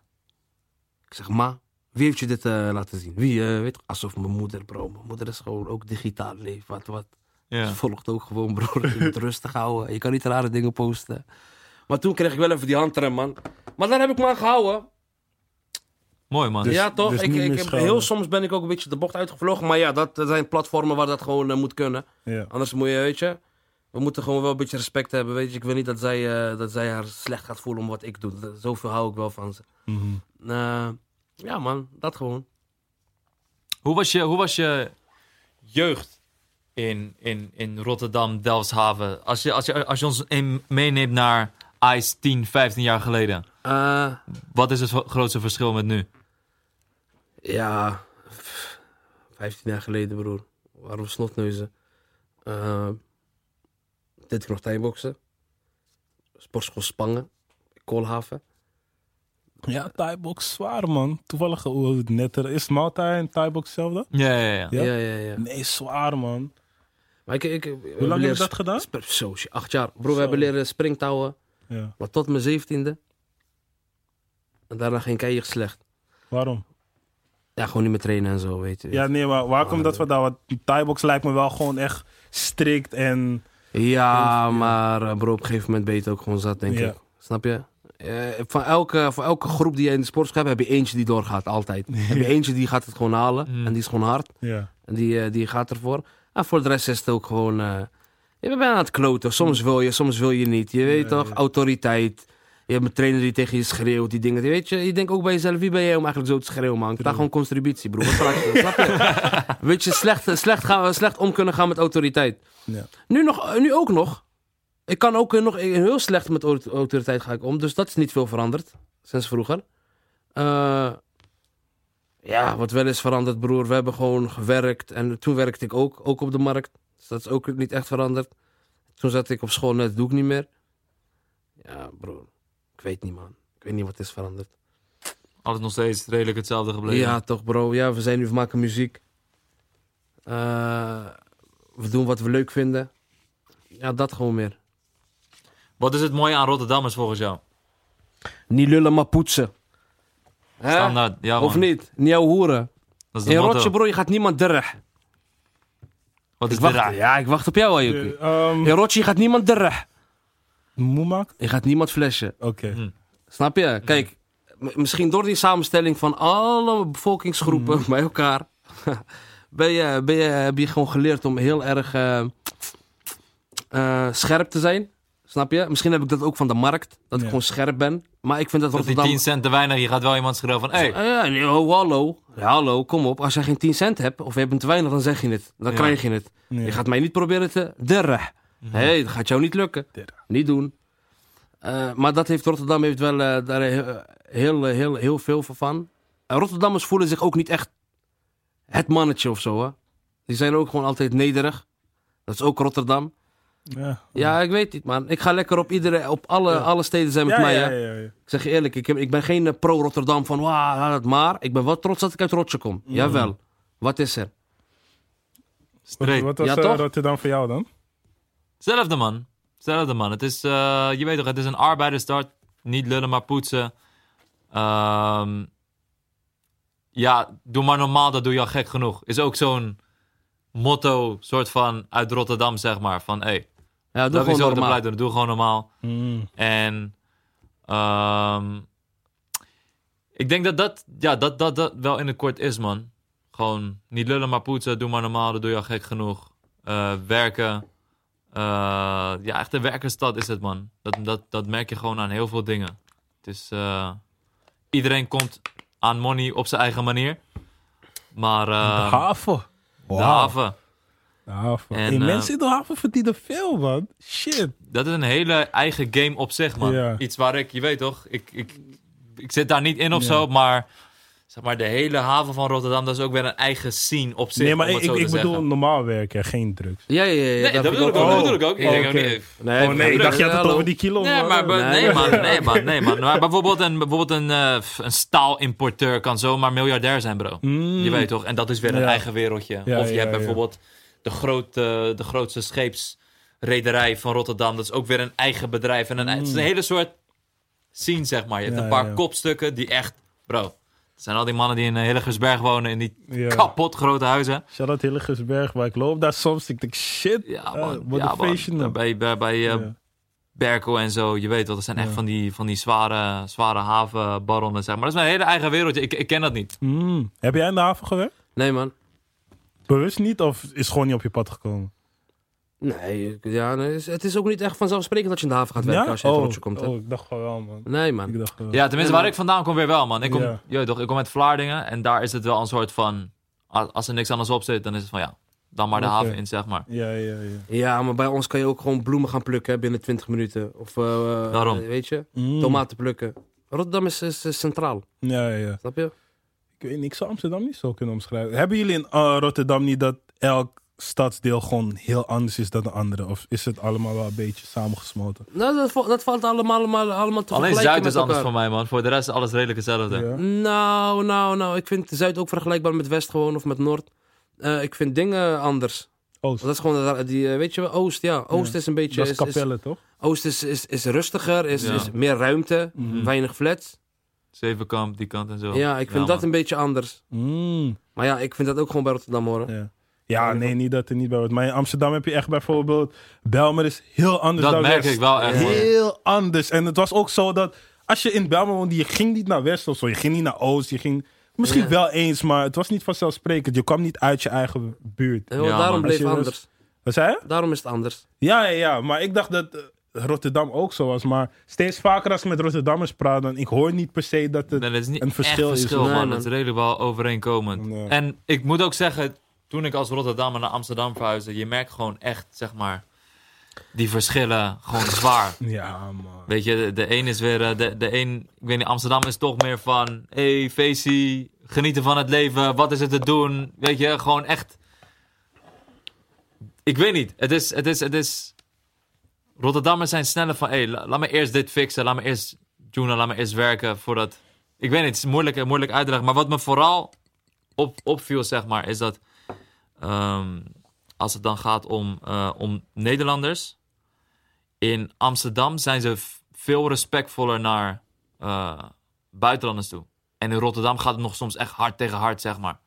B: ik zeg, ma, wie heeft je dit eh, laten zien? Wie, eh, weet je, alsof mijn moeder, bro. Mijn moeder is gewoon ook digitaal leef. Wat, wat.
A: Ja.
B: Ze volgt ook gewoon, bro. Je moet rustig houden. Je kan niet rare dingen posten. Maar toen kreeg ik wel even die handrem, man. Maar daar heb ik me aan gehouden.
A: Mooi man.
C: Dus-
B: ja, toch?
C: dus
B: ik, ik heb, heel soms ben ik ook een beetje de bocht uitgevlogen. Maar ja, dat, dat zijn platformen waar dat gewoon eh, moet kunnen.
C: ja.
B: Anders moet je, weet je... We moeten gewoon wel een beetje respect hebben, weet je. Ik wil niet dat zij, eh, dat zij haar slecht gaat voelen om wat ik doe. Dat- Zoveel hou ik wel van ze.
C: Mhm.
B: Eh, ja, man. Dat gewoon.
A: Hoe was je, hoe was je jeugd in, in, in Rotterdam, Delfshaven? Als je, als je, als je ons in, meeneemt naar ICE 10, 15 jaar geleden.
B: Eh...
A: Wat is het grootste verschil met nu?
B: Ja, pff, 15 jaar geleden, broer. Waarom snotneuzen? Eh deed ik nog tijdboksen. Sportschool Spangen. Koolhaven.
C: Ja, Thai-box zwaar, man. Toevallig hoe het net er is. Maaltijd en Thai-box hetzelfde?
A: Ja, ja, ja.
C: Ja?
B: Ja, ja, ja.
C: Nee, zwaar, man.
B: Maar ik, ik,
C: Hoe lang heb je dat gedaan?
B: Zo, acht jaar. Bro, we hebben leren springtouwen.
C: Ja.
B: Maar tot mijn zeventiende. En daarna ging keihard slecht.
C: Waarom?
B: Ja, gewoon niet meer trainen en zo, weet je.
C: Ja, nee, maar waar komt dat vandaan? Want Thai-box lijkt me wel gewoon echt strikt en...
B: Ja, maar eh, bro, op een gegeven moment ben je het ook gewoon zat, denk
C: Ja.
B: ik. Snap je? Eh, van, elke, van elke groep die je in de sportschool hebt, heb je eentje die doorgaat, altijd. Heb je eentje die gaat het gewoon halen.
A: Mm.
B: En die is gewoon hard.
C: Ja.
B: En die, eh, die gaat ervoor. En voor de rest is het ook gewoon... eh je bent aan het kloten. Soms wil je, soms wil je niet. Je weet toch?
C: ja.
B: Autoriteit. Je hebt een trainer die tegen je schreeuwt. Die dingen. Weet je, je denkt ook bij jezelf, wie ben jij om eigenlijk zo te schreeuwen, man? Ik vraag gewoon contributie, broer. Wat? Snap je? Weet je, slecht, slecht, gaan, slecht om kunnen gaan met autoriteit.
C: Ja.
B: Nu, nog, nu ook nog. Ik kan ook eh, nog heel slecht met auto- autoriteit ga ik om. Dus dat is niet veel veranderd. Sinds vroeger. Eh, ja, wat wel is veranderd, broer. We hebben gewoon gewerkt. En toen werkte ik ook. Ook op de markt. Dus dat is ook niet echt veranderd. Toen zat ik op school net. Doe ik niet meer. Ja, broer. Ik weet niet, man. Ik weet niet wat is veranderd.
A: Altijd nog steeds redelijk hetzelfde gebleven.
B: Ja, toch, bro. Ja, we zijn nu, we maken muziek. Eh, we doen wat we leuk vinden. Ja, dat gewoon meer.
A: Wat is het mooie aan Rotterdammers volgens jou?
B: Niet lullen, maar poetsen. Hè?
A: Standaard, ja man.
B: Of niet? Niet jouw hoeren.
A: Dat is de
B: In
A: motto.
B: Rotje, bro, je gaat niemand derren.
A: Wat is
B: wacht, ja, ik wacht op jou, Ayoki.
C: Ehm,
B: In Rotje, je gaat niemand derren.
C: Moe maken?
B: Je gaat niemand flashen.
C: Oké.
A: Hm.
B: Snap je? Kijk, m- misschien door die samenstelling van alle bevolkingsgroepen bij elkaar. ben je, ben je, heb je gewoon geleerd om heel erg eh, eh, scherp te zijn. Snap je? Misschien heb ik dat ook van de markt. Dat ik gewoon scherp ben. Maar ik vind dat
A: Dat die
B: Rotterdam...
A: 10 cent te weinig, je gaat wel iemand schreeuwen van... Hey,
B: ja, nee, oh, hallo. Ja, hallo, kom op. Als jij geen 10 cent hebt, of je hebt te weinig, dan zeg je het. Dan
A: Ja.
B: krijg je het. Je gaat mij niet proberen te derren. Nee, dat gaat jou niet lukken. Niet doen. Eh, maar dat heeft Rotterdam heeft wel eh, daar heel, heel, heel, heel veel van. En Rotterdammers voelen zich ook niet echt het mannetje of zo. Hè? Die zijn ook gewoon altijd nederig. Dat is ook Rotterdam.
C: Ja,
B: Ja, ik weet niet, man. Ik ga lekker op iedere, op alle,
C: Ja.
B: alle steden zijn met
C: ja,
B: mij,
C: ja,
B: hè.
C: ja, ja.
B: Ik zeg je eerlijk, ik, heb, ik ben geen eh, pro-Rotterdam van, wauw, maar ik ben wel trots dat ik uit Rotterdam kom.
C: Mm.
B: Jawel. Wat is er?
C: Wat, was
B: Ja, toch?
C: Rotterdam voor jou dan?
A: Zelfde man. Zelfde man. Het is, eh, je weet toch, het is een arbeidersstad. Niet lullen, maar poetsen. Ehm, ja, doe maar normaal, dat doe je al gek genoeg. Is ook zo'n motto, soort van, uit Rotterdam, zeg maar. Van, hé, hey,
B: Ja, doe
A: dat is
B: gewoon normaal.
A: doen. Doe gewoon normaal.
C: Mm.
A: En ehm, ik denk dat dat, ja, dat, dat dat wel in het kort is, man. Gewoon niet lullen, maar poetsen. Doe maar normaal, dat doe je al gek genoeg. Eh, werken. Eh, ja, echt een werkersstad is het, man. Dat, dat, dat merk je gewoon aan heel veel dingen. Het is, eh, iedereen komt aan money op zijn eigen manier. Maar
C: de
A: eh,
C: haven.
A: de haven,
C: De haven.
A: En,
C: hey, mensen in de haven verdienen veel, man. Shit.
A: dat is een hele eigen game op zich, man.
C: Ja.
A: Iets waar ik, je weet toch, ik, ik, ik zit daar niet in of
C: Ja.
A: zo, maar zeg maar de hele haven van Rotterdam, dat is ook weer een eigen scene op zich.
C: Nee, maar
A: om
C: ik,
A: het zo
C: ik
A: te
C: bedoel
A: zeggen.
C: normaal werken, geen drugs.
B: Ja, ja, ja. ja,
A: Nee, dat bedoel ik ook, dat bedoel ik ook. Ik
C: Oh,
A: denk ook niet...
B: Nee,
C: oh nee, ik dacht je had het
B: hallo.
C: over die kilo.
A: Nee, maar,
C: man.
A: nee,
B: Nee.
A: man, nee, man, nee, man. Maar bijvoorbeeld een, bijvoorbeeld een, eh, een staalimporteur kan zomaar miljardair zijn, bro.
C: Mm.
A: Je weet toch? En dat is weer een
C: Ja.
A: eigen wereldje.
C: Ja,
A: of je
C: ja,
A: hebt
C: ja.
A: bijvoorbeeld de, grote, de grootste scheepsrederij van Rotterdam. Dat is ook weer een eigen bedrijf. En een, Het is een hele soort scene, zeg maar. Je hebt
C: Mm. Ja,
A: een paar
C: ja.
A: kopstukken die echt... Bro, het zijn al die mannen die in Hilligersberg wonen. In die
C: Ja.
A: kapot grote huizen.
C: Shout-out Hilligersberg, maar ik loop daar soms. Ik denk, shit,
A: Ja,
C: eh,
A: man.
C: wat
A: ja,
C: een
A: man. Bij, bij, bij eh,
C: Ja.
A: Berko en zo. Je weet wel, dat zijn echt
C: Ja.
A: van die, van die zware, zware havenbaronnen, zeg maar. Dat is mijn hele eigen wereldje. Ik, ik ken dat niet.
C: Mm. Heb jij in de haven gewerkt?
B: Nee, man.
C: Bewust niet of is gewoon niet op je pad gekomen?
B: Nee, ja, nee, het is- ook niet echt vanzelfsprekend dat je in de haven gaat werken als je uit
C: oh,
B: Rotterdam komt. Hè?
C: oh, ik dacht gewoon wel, man.
B: Nee, man.
C: Ik dacht wel.
A: Ja, tenminste, waar ik vandaan kom weer wel, man. Ik kom,
C: Ja.
A: toch, ik kom uit Vlaardingen en daar is het wel een soort van... Als, er niks anders op zit, dan is het van ja, dan maar de haven in, zeg maar.
C: Ja, ja, ja.
B: Ja, maar bij ons kan je ook gewoon bloemen gaan plukken hè, binnen 20 minuten. Of, eh,
A: Waarom?
B: Weet je,
C: Mm.
B: tomaten plukken. Rotterdam is, is, is centraal,
C: Ja, ja, ja.
B: snap je?
C: Ik weet niet, ik zou Amsterdam niet zo kunnen omschrijven. Hebben jullie in eh, Rotterdam niet dat elk stadsdeel gewoon heel anders is dan de andere? Of is het allemaal wel een beetje samengesmolten?
B: Nou, dat, dat valt allemaal, allemaal, allemaal te
A: Alleen
B: vergelijken
A: Zuid is anders voor mij, man. Voor de rest is alles redelijk hetzelfde.
C: Ja.
B: Nou, nou, nou. Ik vind Zuid ook vergelijkbaar met West gewoon of met Noord. Eh, ik vind dingen anders.
C: Oost.
B: Dat is gewoon, die, eh, weet je wel, Oost, ja. Oost is een beetje...
C: Dat is Capelle, toch?
B: Oost is, is, is rustiger, is,
A: Ja.
B: is meer ruimte,
C: Mhm.
B: weinig flats.
A: Zevenkamp, die kant en zo.
B: Ja, ik vind
A: Ja,
B: dat
A: man.
B: een beetje anders.
C: Mm.
B: Maar ja, ik vind dat ook gewoon bij Rotterdam horen.
C: Ja. Ja, nee, niet dat er niet bij wordt. Maar in Amsterdam heb je echt bijvoorbeeld... Belmer is heel anders
A: Dat
C: dan
A: merk
C: West.
A: ik wel echt, man.
C: Heel anders. En het was ook zo dat... Als je in Belmer woonde, je ging niet naar West of zo. Je ging niet naar Oost. Je ging misschien
B: Ja.
C: wel eens, maar het was niet vanzelfsprekend. Je kwam niet uit je eigen buurt.
A: Ja,
B: daarom bleef het anders.
C: Wat zei je?
B: Daarom is het anders.
C: Ja, ja, ja. Maar ik dacht dat eh, Rotterdam ook zo was. Maar steeds vaker als ik met Rotterdammers praat, dan ik hoor niet per se dat het...
A: Nee, dat is niet
C: een verschil
A: echt
C: is.
B: Nee,
A: man. Dat is redelijk wel overeenkomend.
C: Nee.
A: En ik moet ook zeggen, toen ik als Rotterdammer naar Amsterdam verhuisde, je merkt gewoon echt, zeg maar, die verschillen gewoon zwaar.
C: Ja, man.
A: Weet je, de, de een is weer, eh, de, de een, ik weet niet, Amsterdam is toch meer van, hey, feestie, genieten van het leven, wat is er te doen? Weet je, gewoon echt, ik weet niet, het is, het is, het is, Rotterdammers zijn sneller van, hey, la- laat me eerst dit fixen, laat me eerst journal, laat me eerst werken voordat, ik weet niet, het is moeilijk, moeilijk maar wat me vooral op, opviel, zeg maar, is dat, ehm, als het dan gaat om, eh, om Nederlanders, in Amsterdam zijn ze veel respectvoller naar eh, buitenlanders toe. En in Rotterdam gaat het nog soms echt hard tegen hard, zeg maar.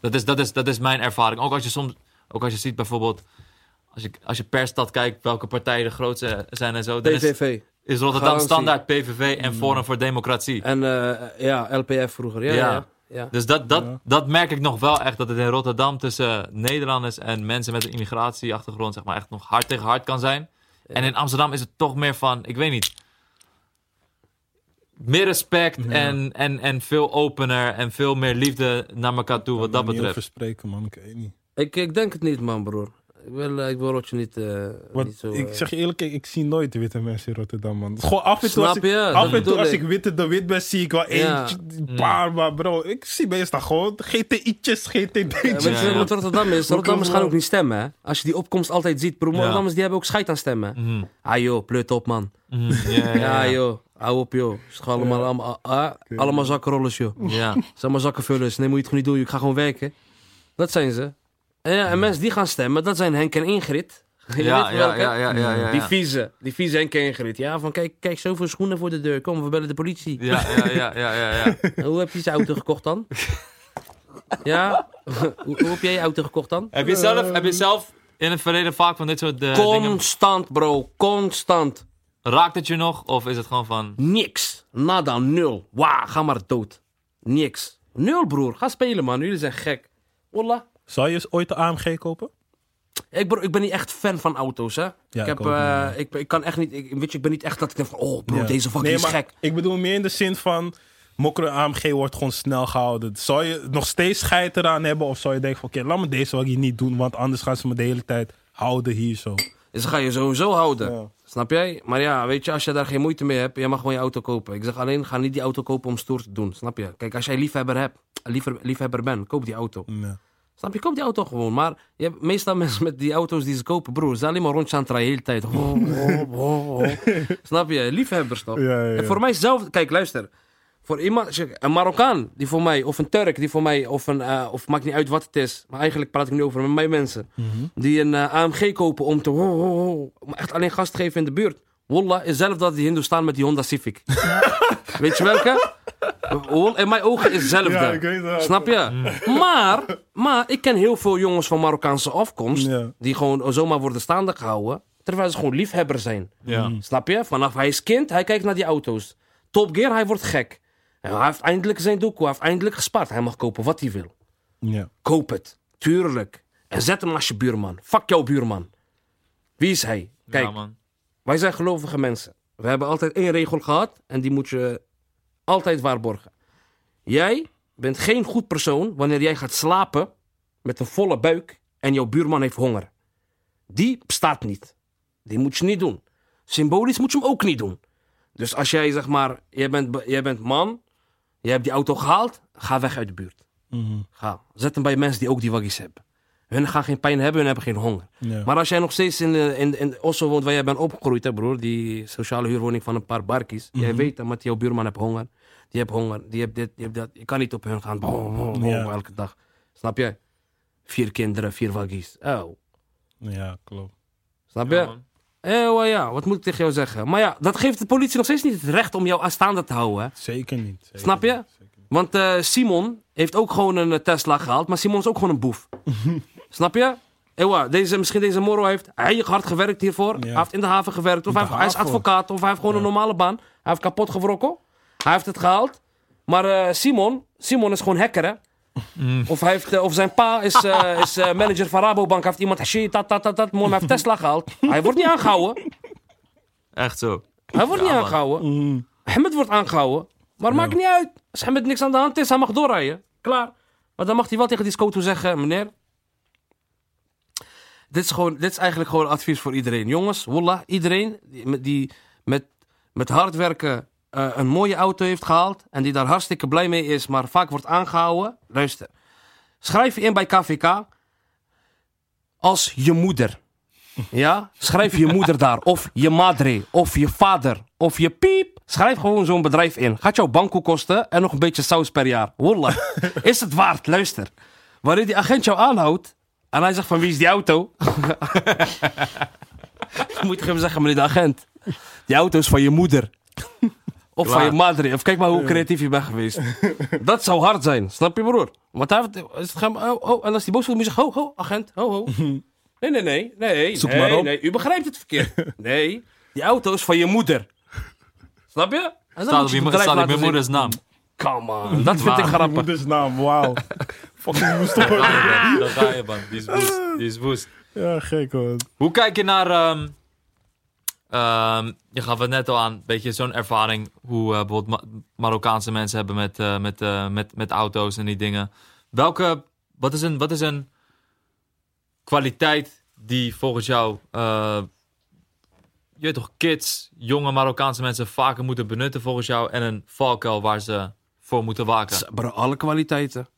A: Dat is, dat is, dat is mijn ervaring. Ook als je soms, ook als je ziet bijvoorbeeld, als je, als je per stad kijkt welke partijen de grootste zijn en zo, dan is,
B: PVV.
A: is Rotterdam
B: Garantie.
A: standaard PVV en Forum voor Democratie.
B: En eh, ja, LPF vroeger. Ja,
A: Ja.
B: ja. Ja.
A: Dus dat, dat,
C: Ja.
A: dat merk ik nog wel echt, dat het in Rotterdam tussen Nederlanders en mensen met een immigratieachtergrond, zeg maar, echt nog hard tegen hard kan zijn. En in Amsterdam is het toch meer van, ik weet niet, meer respect
C: Ja.
A: en, en, en veel opener en veel meer liefde naar elkaar toe wat dat betreft.
C: over spreken, man. Ik weet niet.
B: Ik, ik denk het niet, man, broer. Ik wil, eh, ik wil Rotje niet, eh,
C: Wat,
B: niet zo...
C: ik
B: eh,
C: zeg je eerlijk, ik, ik zie nooit witte mensen in Rotterdam, man. Gewoon af en toe,
B: Snap
C: als ik,
B: je? Dat
C: af en toe als
B: ik.
C: ik witte de wit ben, zie ik wel eentje, een paar, maar bro, ik zie meestal gewoon GTI'tjes, GTD'tjes.
B: weet je
A: Ja, ja.
B: wat Rotterdam is? Rotterdammers gaan ook niet stemmen, hè? Als je die opkomst altijd ziet, bro, Rotterdammers die hebben ook scheid aan stemmen.
A: Mhm.
B: Ah joh, pleut op, man.
A: Mhm. Ja, ja,
B: Ja,
A: ja.
B: joh. Hou op, joh. Het is gewoon allemaal, allemaal, ah, allemaal zakkenrollers, joh. Het
A: Ja.
B: zijn allemaal zakkenvullers. Nee, moet je het gewoon niet doen. joh. Ik ga gewoon werken. Dat zijn ze. En, ja, en mensen die gaan stemmen, dat zijn Henk en Ingrid. Je
A: Ja,
B: weet
A: ja,
B: welke?
A: ja, ja, ja, ja.
B: Die vieze. Die vieze Henk en Ingrid. Ja, van kijk, kijk, zoveel schoenen voor de deur. Kom, we bellen de politie.
A: Ja, ja, ja, ja, ja, ja.
B: Hoe heb je zijn auto gekocht dan? Ja? hoe, hoe heb jij je auto gekocht dan?
A: Heb je zelf, heb je zelf in het verleden vaak van dit soort dingen...
B: Constant, bro. Constant.
A: Raakt het je nog? Of is het gewoon van...
B: Niks. Nada, nul. Wauw, ga maar dood. Niks. Nul, broer. Ga spelen, man. Jullie zijn gek. Wallah.
C: Zou je eens ooit de AMG kopen?
B: Ik, bro, ik ben niet echt fan van auto's, hè.
C: Ja,
B: ik, heb, eh, ik, ik kan echt niet... Ik, weet je, ik ben niet echt dat ik denk van... Oh, bro,
C: Ja.
B: deze fucking
C: Nee,
B: is gek.
C: Ik bedoel meer in de zin van, mokkere AMG wordt gewoon snel gehouden. Zou je nog steeds scheid eraan hebben? Of zou je denken van, oké, laat me deze waggie niet doen, want anders gaan ze me de hele tijd houden hier zo.
B: Dus dan ga je sowieso houden.
C: Ja.
B: Snap jij? Maar ja, weet je, als je daar geen moeite mee hebt, jij mag gewoon je auto kopen. Ik zeg alleen, ga niet die auto kopen om stoer te doen. Snap je? Kijk, als jij liefhebber hebt, liever, liefhebber bent, koop die auto.
C: Ja.
B: Snap je? Koop die auto gewoon. Maar je hebt meestal mensen met die auto's die ze kopen, broer, ze zijn alleen maar rondjes aan het rijden de hele tijd. Ho, ho, ho. Snap je? Liefhebbers toch?
C: Ja, ja, ja.
B: En voor mijzelf, kijk, luister. Voor iemand, een Marokkaan die voor mij, of een Turk die voor mij, of een, eh, of maakt niet uit wat het is. Maar eigenlijk praat ik nu over met mijn mensen.
C: Mhm.
B: Die een eh, AMG kopen om te, om echt alleen gas te geven in de buurt. Wallah, is zelf dat die Hindustan met die Honda Civic. Weet je welke? In mijn ogen is hetzelfde.
C: Ja, ik weet het.
B: Snap je? Maar, maar ik ken heel veel jongens van Marokkaanse afkomst.
C: Ja.
B: Die gewoon zomaar worden staande gehouden. Terwijl ze gewoon liefhebber zijn.
A: Ja.
B: Snap je? Vanaf hij is kind, hij kijkt naar die auto's. Top Gear, hij wordt gek. En hij heeft eindelijk zijn doekoe, hij heeft eindelijk gespaard. Hij mag kopen wat hij wil.
C: Ja.
B: Koop het. Tuurlijk. En zet hem als je buurman. Fuck jouw buurman. Wie is hij? Kijk,
A: Ja, man.
B: wij zijn gelovige mensen. We hebben altijd één regel gehad en die moet je altijd waarborgen. Jij bent geen goed persoon wanneer jij gaat slapen met een volle buik en jouw buurman heeft honger. Die bestaat niet. Die moet je niet doen. Symbolisch moet je hem ook niet doen. Dus als jij zeg maar, jij bent, jij bent man, je hebt die auto gehaald, ga weg uit de buurt.
C: Mhm.
B: Ga. Zet hem bij mensen die ook die waggies hebben. Hun gaan geen pijn hebben, hun hebben geen honger.
C: Ja.
B: Maar als jij nog steeds in, de, in, in Oslo woont waar jij bent opgegroeid, hè, broer, die sociale huurwoning van een paar barkies. Jij
C: Mhm.
B: weet dat met jouw buurman heeft honger. Die heeft honger, die heeft dit, die heeft dat. Je kan niet op hun gaan, boom, boom, boom,
C: Ja.
B: elke dag. Snap je? Vier kinderen, vier waggies. Oh.
C: ja, klopt.
B: Snap je?
A: Ja.
B: Eh, wel ja, wat moet ik tegen jou zeggen? Maar ja, dat geeft de politie nog steeds niet het recht om jou aanstaande te houden. Hè?
C: Zeker niet. Zeker
B: Snap je?
C: niet, zeker niet.
B: Want eh, Simon heeft ook gewoon een eh, Tesla gehaald, maar Simon is ook gewoon een boef. Snap je? Ewa, deze, misschien deze Moro heeft hij heeft hard gewerkt hiervoor. Hij heeft in de haven gewerkt. Of hij, is advocaat. Of hij heeft gewoon een normale baan. Hij heeft kapot gewrokken. Hij heeft het gehaald. Maar eh, Simon, Simon is gewoon hacker, hè? Of, hij heeft, eh, of zijn pa is, eh, is manager van Rabobank. Hij heeft iemand hashi, dat, dat, dat, dat. Mooi, hij heeft Tesla gehaald. Hij wordt niet aangehouden.
A: Echt zo.
B: Hij wordt
A: Ja,
B: niet
A: man.
B: aangehouden.
C: Mhm.
B: Ahmed wordt aangehouden. Maar maakt niet uit. Als Ahmed niks aan de hand is, hij mag doorrijden. Klaar. Maar dan mag hij wel tegen die scoto zeggen, meneer. Dit is, gewoon, dit is eigenlijk gewoon advies voor iedereen. Jongens, wallah, iedereen die, met- die met, met hard werken eh, een mooie auto heeft gehaald. En die daar hartstikke blij mee is, maar vaak wordt aangehouden. Luister. Schrijf je in bij KVK als je moeder. Ja? Schrijf je moeder daar. Of je madre. Of je vader. Of je piep. Schrijf gewoon zo'n bedrijf in. Gaat jouw banko kosten en nog een beetje saus per jaar. Wallah. Is het waard? Luister. Wanneer die agent jou aanhoudt en hij zegt van wie is die auto? Dan moet je hem zeggen, meneer de agent. Die auto is van je moeder. Of van je madre. Of kijk maar hoe creatief je bent geweest. Dat zou hard zijn. Snap je, broer? Want hij is het gaan, oh, oh, en als die boos wordt, moet je zeggen, ho, ho, agent, ho, ho. Nee, nee, nee, nee.
C: Zoek
B: nee,
C: maar op.
B: Nee, u begrijpt het verkeerd. Nee, die auto is van je moeder. Snap je? En dan
A: Staat op
B: je
A: staat op moeders naam.
B: Come on, dat vind ik grappig.
C: Moeders naam, wauw. Fucking moest toch
A: Ja, Daar ga je, man. Die is woest. Die is woest.
C: Ja, gek hoor.
A: Hoe kijk je naar... ehm, ehm, je gaf het net al aan, een beetje zo'n ervaring... hoe eh, bijvoorbeeld Ma- Marokkaanse mensen hebben met, eh, met, eh, met, met auto's en die dingen. Welke... Wat is een, wat is een kwaliteit die volgens jou, eh, je weet toch, kids, jonge Marokkaanse mensen vaker moeten benutten volgens jou en een valkuil waar ze voor moeten waken?
B: Bro, alle kwaliteiten.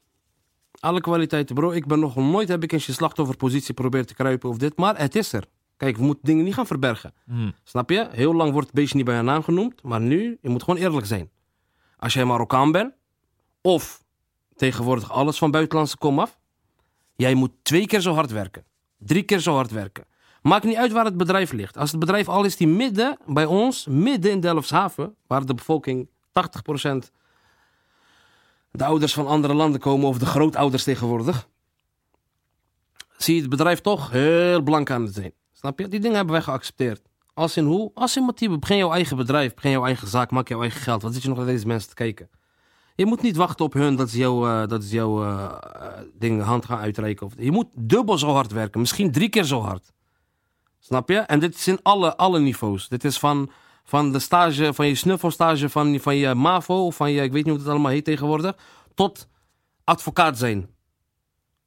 B: Alle kwaliteiten, bro. Ik ben nog nooit heb ik in je slachtofferpositie proberen te kruipen of dit, maar het is er. Kijk, we moeten dingen niet gaan verbergen.
A: Hm.
B: Snap je? Heel lang wordt het beestje niet bij haar naam genoemd, maar nu, je moet gewoon eerlijk zijn. Als jij Marokkaan bent, of tegenwoordig alles van buitenlandse kom af, jij moet twee keer zo hard werken. Drie keer zo hard werken. Maakt niet uit waar het bedrijf ligt. Als het bedrijf al is die midden, bij ons, midden in Delfshaven, waar de bevolking 80% de ouders van andere landen komen, of de grootouders tegenwoordig, zie je het bedrijf toch heel blank aan het zijn. Snap je? Die dingen hebben wij geaccepteerd. Als in hoe? Als in motief. Begin jouw eigen bedrijf, begin jouw eigen zaak, maak jouw eigen geld. Wat zit je nog naar deze mensen te kijken? Je moet niet wachten op hun dat ze jouw eh, dat eh, ding hand gaan uitreiken. Of, je moet dubbel zo hard werken, misschien drie keer zo hard. Snap je? En dit is in alle, alle niveaus. Dit is van, van de stage, van je snuffelstage, van, van je MAVO, of van je, ik weet niet hoe het allemaal heet tegenwoordig, tot advocaat zijn.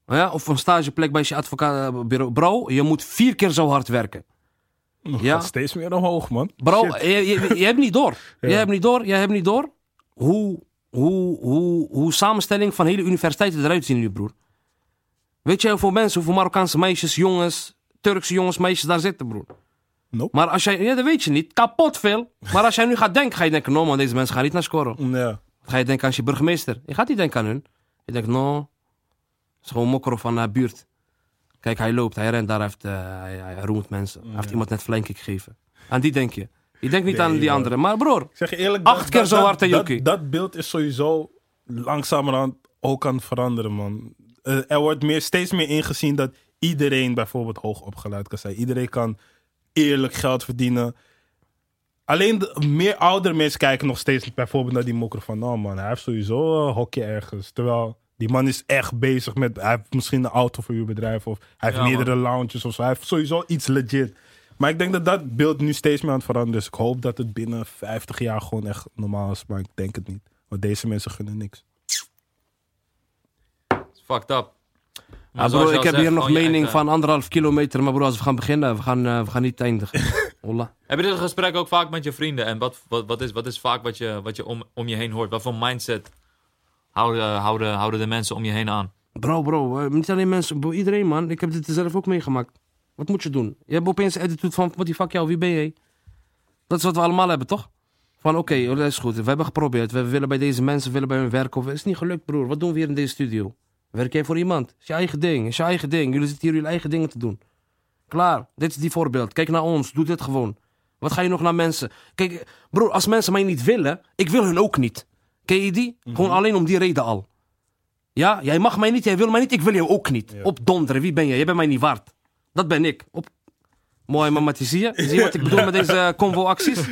B: Ja, of een stageplek bij je advocaatbureau. Bro, je moet vier keer zo hard werken. Ja.
C: gaat steeds meer omhoog, man.
B: Bro, je, je, je hebt niet door.
C: Ja.
B: Je hebt niet door, je hebt niet door hoe, hoe, hoe, hoe samenstelling van hele universiteiten eruit zien nu, broer. Weet je hoeveel mensen, hoeveel Marokkaanse meisjes, jongens, Turkse jongens, meisjes daar zitten, broer?
C: Nope.
B: Maar als jij, ja, dat weet je niet, kapot veel. Maar als jij nu gaat denken, ga je denken, no man, deze mensen gaan niet naar scoren.
C: Ja.
B: Ga je denken aan je burgemeester. Je gaat niet denken aan hun. Je denkt, no, het is gewoon van de buurt. Kijk, hij loopt, hij rent daar, hij, heeft, eh, hij, hij roemt mensen. Hij heeft iemand net kick gegeven. Aan die denk je. Je denkt niet
C: Nee,
B: aan die
C: man.
B: andere. Maar broer,
C: zeg je eerlijk,
B: Acht keer zo hard,
C: dat,
B: Yuki?
C: dat beeld is sowieso langzamerhand ook aan het veranderen, man. Eh, er wordt meer, steeds meer ingezien dat iedereen bijvoorbeeld hoog opgeleid kan zijn. Iedereen kan eerlijk geld verdienen. Alleen de, meer oudere mensen kijken nog steeds bijvoorbeeld naar die mokker van... Nou man, hij heeft sowieso een hokje ergens. Terwijl die man is echt bezig met... Hij heeft misschien een auto voor uw bedrijf of hij heeft
A: Ja, man.
C: meerdere lounges of zo. Hij heeft sowieso iets legit. Maar ik denk dat dat beeld nu steeds meer aan het veranderen is. Ik hoop dat het binnen 50 jaar gewoon echt normaal is. Maar ik denk het niet. Want deze mensen gunnen niks.
A: It's fucked up. Maar
B: Ah,
A: je
B: ik heb
A: zegt,
B: hier nog
A: je
B: mening van anderhalf kilometer. Maar bro, als we gaan beginnen, we gaan, eh, we gaan niet eindigen. Holla.
A: Heb je dit gesprek ook vaak met je vrienden? En wat, wat, wat, is, wat is vaak wat je, wat je om, om je heen hoort? Wat voor mindset houden, houden, houden de mensen om je heen aan?
B: Bro, bro, eh, niet alleen mensen, bro, iedereen man. Ik heb dit zelf ook meegemaakt. Wat moet je doen? Je hebt opeens een attitude van, wat die fuck jou, wie ben jij? Dat is wat we allemaal hebben, toch? Van oké, oh, dat is goed. We hebben geprobeerd. We willen bij deze mensen, we willen bij hun werken. Het is niet gelukt, broer. Wat doen we hier in deze studio? Werk jij voor iemand? Het is je eigen ding. Het is je eigen ding. Jullie zitten hier jullie eigen dingen te doen. Klaar. Dit is die voorbeeld. Kijk naar ons. Doe dit gewoon. Wat ga je nog naar mensen? Kijk, broer, als mensen mij niet willen, ik wil hun ook niet. Ken je die? Gewoon alleen om die reden al. Ja, jij mag mij niet, jij wil mij niet, ik wil jou ook niet.
C: Ja.
B: Op donderen, wie ben jij? Jij bent mij niet waard. Dat ben ik. Op... Mooi, mama, zie je? Zie je wat ik bedoel met deze eh, convo-acties?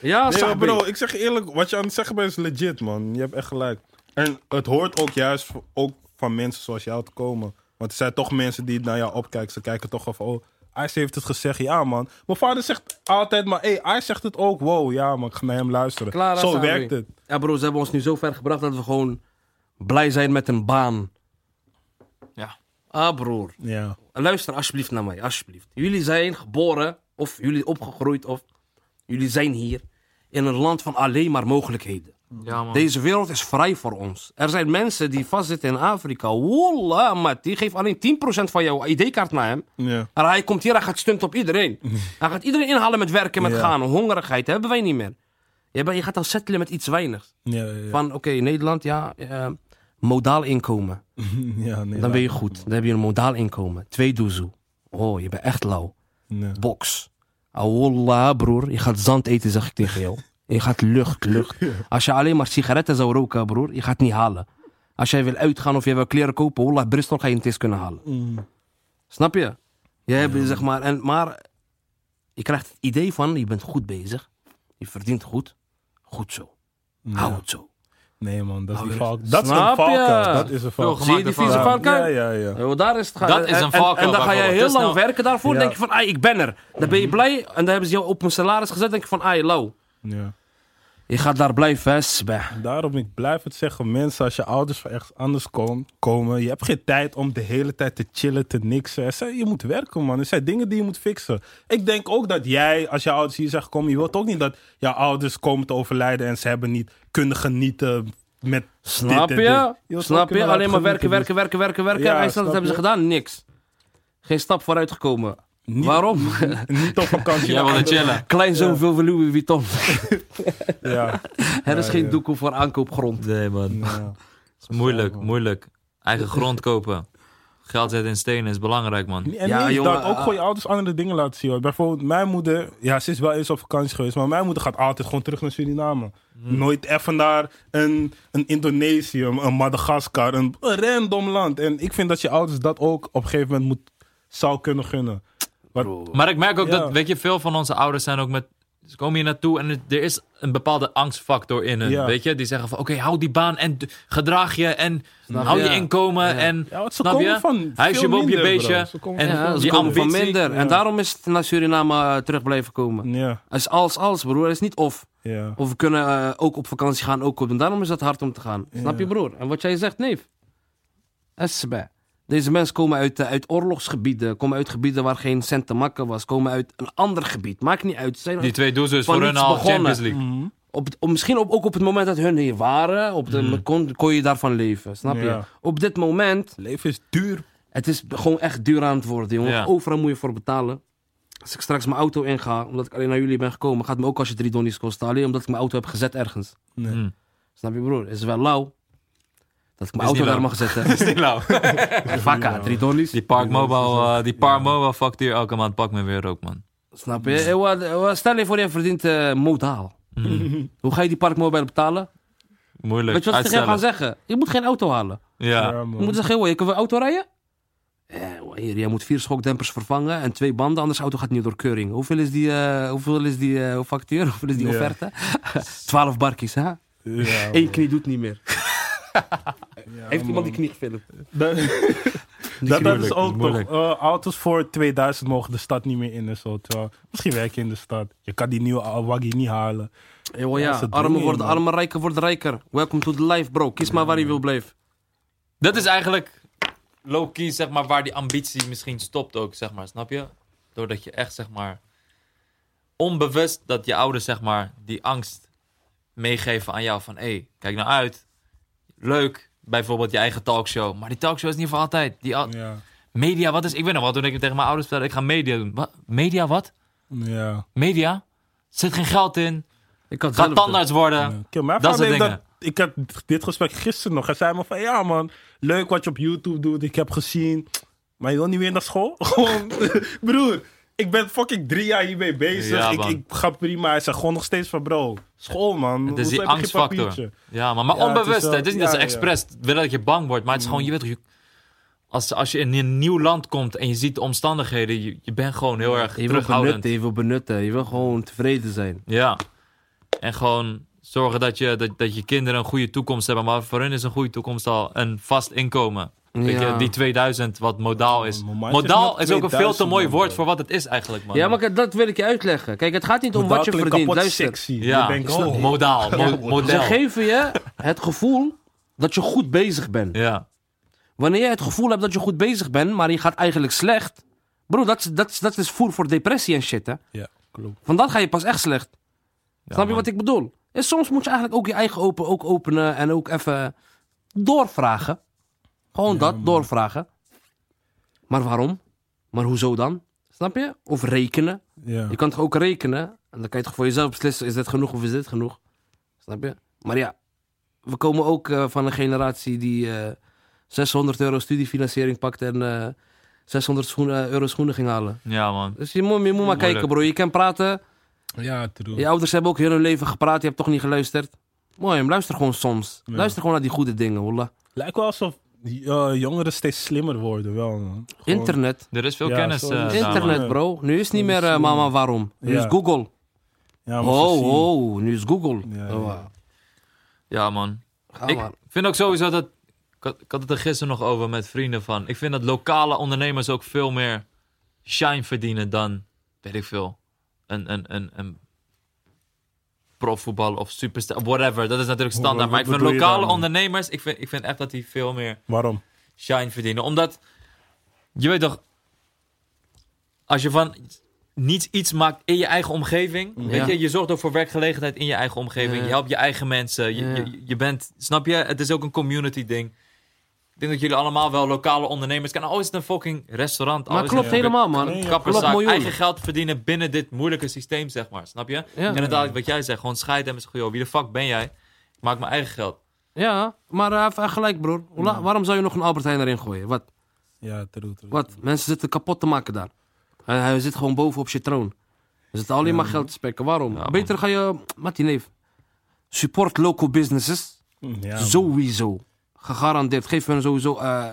B: ja,
C: Nee, bro, ik zeg je eerlijk, wat je aan het zeggen bent is legit, man. Je hebt echt gelijk. En het hoort ook juist ook van mensen zoals jou te komen. Want er zijn toch mensen die naar jou opkijken. Ze kijken toch van, oh, Ice heeft het gezegd. Ja, man. Mijn vader zegt altijd maar, hé, hey, Ice zegt het ook. Wow, ja, man, ik ga naar hem luisteren.
B: Klaar,
C: Zo werkt het.
B: Ja, bro, ze hebben ons nu zo ver gebracht dat we gewoon blij zijn met een baan.
A: Ja.
B: Ah, broer.
C: Ja.
B: Luister alsjeblieft naar mij, alsjeblieft. Jullie zijn geboren, of jullie opgegroeid, of jullie zijn hier in een land van alleen maar mogelijkheden.
A: Ja, man.
B: Deze wereld is vrij voor ons. Er zijn mensen die vastzitten in Afrika. Wallah, mat. Die geeft alleen 10% van jouw ID-kaart naar hem.
C: Ja.
B: En hij komt hier, hij gaat stunt op iedereen. hij gaat iedereen inhalen met werken, met
C: Ja.
B: gaan. Hongerigheid hebben wij niet meer. Je, je gaat dan settelen met iets weinigs.
C: Ja, ja, ja.
B: Van, oké, Nederland, ja, eh, modaal inkomen.
C: ja nee,
B: Dan ben je goed. Dan heb je een modaal inkomen. Twee doezoe. Oh, je bent echt lauw. Box. Ah, wallah, broer. Je gaat zand eten, zeg ik tegen jou. Je gaat lucht, lucht. Als je alleen maar sigaretten zou roken, broer, je gaat het niet halen. Als jij wil uitgaan of jij wil kleren kopen, wallah, Bristol ga je niet eens kunnen halen.
C: Mm.
B: Snap je? Je hebt, zeg maar, en, maar je krijgt het idee van, je bent goed bezig. Je verdient goed. Goed zo. Hou het zo.
C: Nee, man, dat is
B: Nou,
C: die
B: weer-
C: valk. Dat is een
B: Snap je?
C: valkuil. Dat is een valkuil.
B: Zie je die vieze valkuil?
C: Ja, ja, ja.
B: Daar is het
A: Dat is een
B: en- en-
A: valkuil
B: En, dan ga je heel lang
A: snel.
B: werken daarvoor.
C: Ja.
B: denk je van, ai, ik ben er. Dan ben je blij. En dan hebben ze jou op een salaris gezet. denk je van, ai, lauw.
C: Ja.
B: Je gaat daar blijven, hè, Sbeh.
C: Daarom, ik blijf het zeggen. Mensen, als je ouders van ergens anders kom- komen... Je hebt geen tijd om de hele tijd te chillen, te niksen. Er zijn- Je moet werken, man. Er zijn dingen die je moet fixen. Ik denk ook dat jij, als je ouders hier zijn gekomen... Je wilt ook niet dat jouw ouders komen te overlijden... en ze hebben niet kunnen genieten met
B: Snap
C: dit en
B: je?
C: dit. wilt
B: Snap je? Alleen maar werken,
C: genieten,
B: werken, werken, werken, werken.
C: Ja,
B: en wat hebben ze gedaan? Niks. Geen stap vooruit gekomen.
C: Niet-
B: Waarom?
C: Niet op vakantie.
A: Jij wilde
C: andere-
A: chillen.
B: Kleinzoon van Louis Vuitton.
C: Ja.
B: er is
C: Ja,
B: geen
C: ja.
B: doekoe voor aankoopgrond.
A: Nee, man.
C: Ja.
A: is moeilijk, moeilijk. Eigen grond kopen. Geld zetten in stenen is belangrijk, man.
C: En
B: Ja, jongen,
C: dat, ook
B: ah.
C: gewoon je ouders andere dingen laten zien. hoor. Bijvoorbeeld, mijn moeder, ja, ze is wel eens op vakantie geweest, maar mijn moeder gaat altijd gewoon terug naar Suriname.
B: Hmm.
C: Nooit even naar een, een Indonesië, een Madagaskar, een, een random land. En ik vind dat je ouders dat ook op een gegeven moment moet, zou kunnen gunnen. Wat,
A: Maar ik merk ook
C: Ja.
A: dat, weet je, veel van onze ouders zijn ook met... Ze komen hier naartoe en er is een bepaalde angstfactor in hun,
C: Ja.
A: weet je? Die zeggen van, oké, hou die baan en gedraag je en
B: Snap
A: hou je
B: je?
A: inkomen
B: Ja.
A: en...
C: ja, want ze
A: snap
C: komen
A: je?
C: van
A: Huisje boven je beestje. En-
B: Ja,
A: die
B: komen van minder. En daarom is het naar Suriname eh, terug blijven komen.
C: Ja,
B: Het is alles, alles broer. Het is niet of.
C: ja.
B: Of we kunnen eh, ook op vakantie gaan, ook op doen. Daarom is het hard om te gaan. Snap je broer? En wat jij zegt, neef. Esbe. Deze mensen komen uit, eh, uit oorlogsgebieden. Komen uit gebieden waar geen cent te makken was. Komen uit een ander gebied. Maakt niet uit. Ze zijn
A: Die twee
B: Van
A: voor hun al
B: begonnen.
A: Champions League.
C: Mhm.
B: op, misschien op, ook op het moment dat hun hier waren. Op de,
A: Mm.
B: kon, kon je daarvan leven. Snap je? Op dit moment.
C: Leven is duur.
B: Het is gewoon echt duur aan het worden, jongen.
A: Ja.
B: Overal moet je voor betalen. Als ik straks mijn auto inga, omdat ik alleen naar jullie ben gekomen, gaat het me ook als je drie donnies kosten. Alleen omdat ik mijn auto heb gezet ergens.
C: Nee.
A: Hm.
B: Snap je, broer? Is wel lauw. Dat ik mijn
A: Is niet
B: auto daar mag zetten.
A: Is niet lauw.
B: Vakka, drie donnies.
A: Die Park Mobile, eh, die Park Mobile factuur elke maand pakt me weer ook, man.
B: Snap je? Eh, wat- Stel je voor, je verdient eh, modaal.
A: Hm.
B: Hoe ga je die parkmobile betalen?
A: Moeilijk.
B: Weet je wat ze tegen gaan zeggen? Je moet geen auto halen.
A: Ja.
C: Ja, man.
B: Je moet zeggen, joh, je kan wel auto rijden? Eh, hier, jij moet vier schokdempers vervangen en twee banden, anders auto gaat niet door keuring. Hoeveel is die, eh, hoeveel is die eh, factuur? Hoeveel is die
C: Ja.
B: offerte? Twaalf barkies, hè?
C: Ja,
B: Eén knie doet niet meer. Heeft iemand
C: man.
B: die knie gefilmd?
C: Dat, is ook
A: moeilijk.
C: toch. eh, auto's voor 2000 mogen de stad niet meer in en zo. Terwijl, misschien werk je in de stad. Je kan die nieuwe Waggy niet halen.
B: Joh,
C: Ja,
B: armen worden armer, rijker worden rijker. Welcome to the life, bro. Kies maar waar je wil blijven.
A: Dat is eigenlijk low-key, zeg maar, waar die ambitie misschien stopt ook, zeg maar. Snap je? Doordat je echt, zeg maar, onbewust dat je ouders, zeg maar, die angst meegeven aan jou van, hé, hey, kijk nou uit. Leuk, bijvoorbeeld je eigen talkshow. Maar die talkshow is niet voor altijd. Die al-
C: Ja.
A: media, wat is... Ik weet nog wel, toen ik tegen mijn ouders vertelde, ik ga media doen. Wat? Media, wat?
C: Ja.
A: Media? Er zit geen geld in.
B: Ik had
A: Ga tandarts worden.
C: Ja.
A: Dat soort dingen.
C: dat, ik had dit gesprek gisteren nog. Hij zei me van, ja man, leuk wat je op YouTube doet. Ik heb gezien. Maar je wil niet weer naar school? Gewoon, broer, ik ben fucking drie jaar hiermee bezig.
A: Ja,
C: ik, ik ga prima. Hij zegt gewoon nog steeds van, bro, school man.
A: Het is die angstfactor.
C: papiertje?
A: Ja, maar, maar
C: Ja, het is
A: onbewust.
C: wel-.
A: Het is niet dat ze expres willen dat je bang wordt. Maar het is gewoon, je weet toch, je- als, als je in een nieuw land komt en je ziet de omstandigheden, je, je bent gewoon heel erg
B: Je wil
A: terughoudend.
B: benutten, je wil benutten. Je wil gewoon tevreden zijn.
A: Ja. En gewoon zorgen dat je, dat, dat je kinderen een goede toekomst hebben. Maar voor hun is een goede toekomst al een vast inkomen. Weet je,
B: Ja.
A: die 2000 wat modaal is. Modaal is ook een veel te
C: 2000,
A: mooi
C: man,
A: woord voor wat het is eigenlijk, man.
B: Ja, maar dat wil ik je uitleggen. Kijk, het gaat niet om
C: Modaal
B: wat je verdient.
C: kapot
B: Luister,
C: sexy.
A: Ja,
C: Je oh,
A: modaal, mo-
B: ze
A: model.
B: geven je het gevoel dat je goed bezig bent.
A: Ja,
B: Wanneer je het gevoel hebt dat je goed bezig bent, maar je gaat eigenlijk slecht. Bro, dat, is- dat, dat is voer voor depressie en shit, hè.
C: Ja, klopt.
B: Want dan ga je pas echt slecht.
A: Ja,
B: Snap je
A: man.
B: wat ik bedoel? En soms moet je eigenlijk ook je eigen open, ook openen en ook even doorvragen. Gewoon
C: Ja,
B: dat,
C: man.
B: doorvragen. Maar waarom? Maar hoezo dan? Snap je? Of rekenen.
C: Ja.
B: Je kan toch ook rekenen? En dan kan je toch voor jezelf beslissen, is dit genoeg of is dit genoeg? Snap je? Maar ja, we komen ook eh, van een generatie die eh, 600 euro studiefinanciering pakt en eh, 600 schoenen, euro schoenen ging halen.
A: Ja, man.
B: Dus je moet, je moet maar
A: Moeilijk.
B: kijken bro, je kan praten.
C: Ja, true.
B: Je ouders hebben ook heel hun leven gepraat, je hebt toch niet geluisterd? Mooi, maar luister gewoon soms.
C: Ja.
B: Luister gewoon naar die goede dingen, wallah.
C: Lijkt wel alsof eh, jongeren steeds slimmer worden, wel man. Gewoon-
B: Internet.
A: Er is veel
C: Ja,
A: kennis. eh, daar,
B: Internet, bro. Nu is het niet meer eh, mama waarom. Nu
C: Ja.
B: is Google.
C: Ja, maar
B: Oh, oh, nu is Google.
C: Ja,
B: Oh,
C: ja.
A: Ja, man.
B: Ga
A: Ik
B: maar.
A: vind ook sowieso dat. Ik had, ik had het er gisteren nog over met vrienden van. Ik vind dat lokale ondernemers ook veel meer shine verdienen dan, weet ik veel, een, een, een, een profvoetbal of superster, whatever. Dat is natuurlijk standaard. Maar
C: wat
A: ik vind lokale ondernemers, ik vind, ik vind echt dat die veel meer
C: Waarom?
A: shine verdienen. Omdat, je weet toch, als je van niets iets maakt in je eigen omgeving,
B: Ja.
A: weet je, je zorgt ook voor werkgelegenheid in je eigen omgeving.
B: Ja.
A: Je helpt je eigen mensen. Je,
B: Ja.
A: je, je bent, snap je? Het is ook een community ding. Ik denk dat jullie allemaal wel lokale ondernemers kennen. Oh, is het een fucking restaurant? Oh,
B: Maar
A: is
B: klopt
A: het een
B: helemaal, man.
C: Nee,
A: kapperszaak. Eigen geld verdienen binnen dit moeilijke systeem, zeg maar. Snap je?
B: Ja.
A: En inderdaad, wat jij zegt, gewoon scheiden en zeggen, joh, wie de fuck ben jij? Ik maak mijn eigen geld.
B: Ja, maar hij heeft echt gelijk, broer. Waarom zou je nog een Albert Heijn erin gooien? Wat?
C: Ja, true, true.
B: Wat? Mensen zitten kapot te maken daar. Hij, hij zit gewoon boven op je troon. Er zit alleen maar geld te spekken. Waarom?
A: Ja.
B: Beter ga je... Mattie neef. Support local businesses.
C: Ja,
B: sowieso. Gegarandeerd. Geef hen sowieso eh,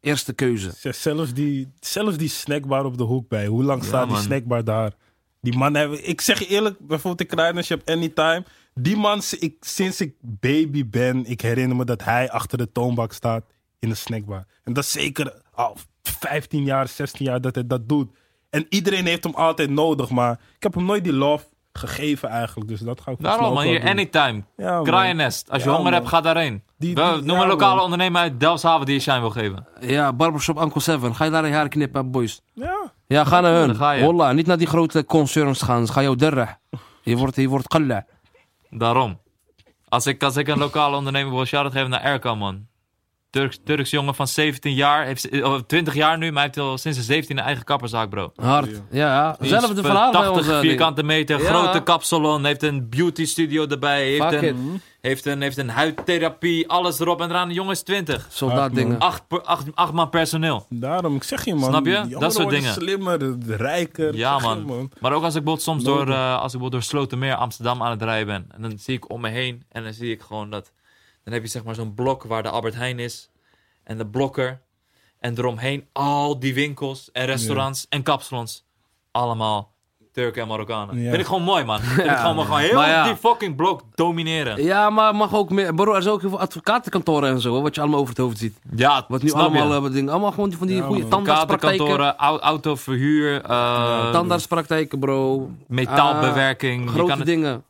B: eerste keuze.
C: Zelfs die, zelfs die snackbar op de hoek bij. Hoe lang
A: Ja,
C: staat die snackbar daar? Die man hebben... Ik zeg je eerlijk, bijvoorbeeld de hebt Anytime. Die man, ik, sinds ik baby ben, ik herinner me dat hij achter de toonbak staat in de snackbar. En dat is zeker al 15 jaar, 16 jaar dat hij dat doet. En iedereen heeft hem altijd nodig, maar ik heb hem nooit die love gegeven eigenlijk. Dus dat ga ik
A: Daarom, man. Hier,
C: doen.
A: anytime.
C: Ja.
A: Kraaiennest. Als je
C: Ja,
A: honger
C: man.
A: hebt, ga daarheen.
C: Die- die-
A: noem
C: ja,
A: een lokale
C: man.
A: ondernemer uit Delfshaven die je shine wil geven.
B: Ja, barbershop Uncle Seven. Ga je daar je haar knippen, boys?
C: Ja,
B: Ja, ga naar hun.
A: ga je.
B: Wallah, niet naar die grote concerns gaan. Ze gaan jou derren. Je wordt, je wordt qalla.
A: Daarom. Als ik, als ik een lokale ondernemer wil shout-out geven naar Erkan, man. Turks, Turks jongen van 17 jaar, heeft, oh, 20 jaar nu, maar hij heeft al sinds zijn 17 een eigen kapperszaak, bro.
B: Hard. Ja, zelfde verhaal bij
A: 80
B: ons. eh,
A: vierkante meter,
B: Ja.
A: grote kapsalon, heeft een beauty studio erbij, heeft
B: Fuck
A: een,
B: it.
A: heeft, een, heeft een huidtherapie, alles erop en eraan. De jongen is 20.
B: Soldaat dingen.
A: Acht, per- acht, acht man personeel.
C: daarom. Ik zeg je, man.
A: Snap je? Dat soort dingen.
C: slimmer, rijker.
A: Ja,
C: je,
A: man. Maar ook als ik soms door, eh, als ik bijvoorbeeld door Slotermeer Amsterdam aan het rijden ben. En dan zie ik om me heen en dan zie ik gewoon dat... Dan heb je zeg maar zo'n blok waar de Albert Heijn is. En de blokker. En eromheen al die winkels en restaurants en kapsalons. Allemaal Turken en Marokkanen.
C: Ja.
A: Vind ik gewoon mooi, man. Vind ik gewoon, gewoon heel
B: Maar ja.
A: die fucking blok domineren.
B: Ja, maar mag ook meer. Bro, er zijn ook heel veel advocatenkantoren en zo, wat je allemaal over het hoofd ziet.
A: Ja,
B: Wat nu
A: snap
B: allemaal hebben dingen. Allemaal gewoon die van die
C: Ja,
B: goede tandartspraktijken.
A: Autoverhuur, eh,
B: Tandartspraktijken, bro.
A: metaalbewerking. Je
B: grote
A: kan het-
B: dingen.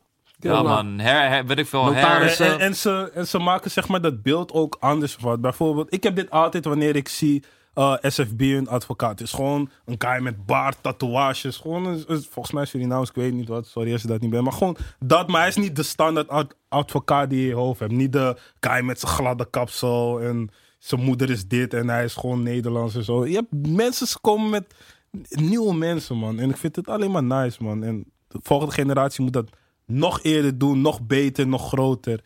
A: Ja, man. Her, her, weet ik veel.
B: Notaris.
C: En, en, en ze, en ze maken zeg maar dat beeld ook anders van. Bijvoorbeeld, ik heb dit altijd wanneer ik zie eh, SFB een advocaat. Het is gewoon een guy met baard, tatoeages. Gewoon een, een- volgens mij Surinaams, ik weet niet wat. Sorry als je dat niet bent. Maar gewoon dat, maar hij is niet de standaard ad- advocaat die je in je hoofd hebt. Niet de guy met zijn gladde kapsel en zijn moeder is dit en hij is gewoon Nederlands en zo. Je hebt mensen ze komen met nieuwe mensen, man. En ik vind het alleen maar nice, man. En de volgende generatie moet dat nog eerder doen, nog beter, nog groter.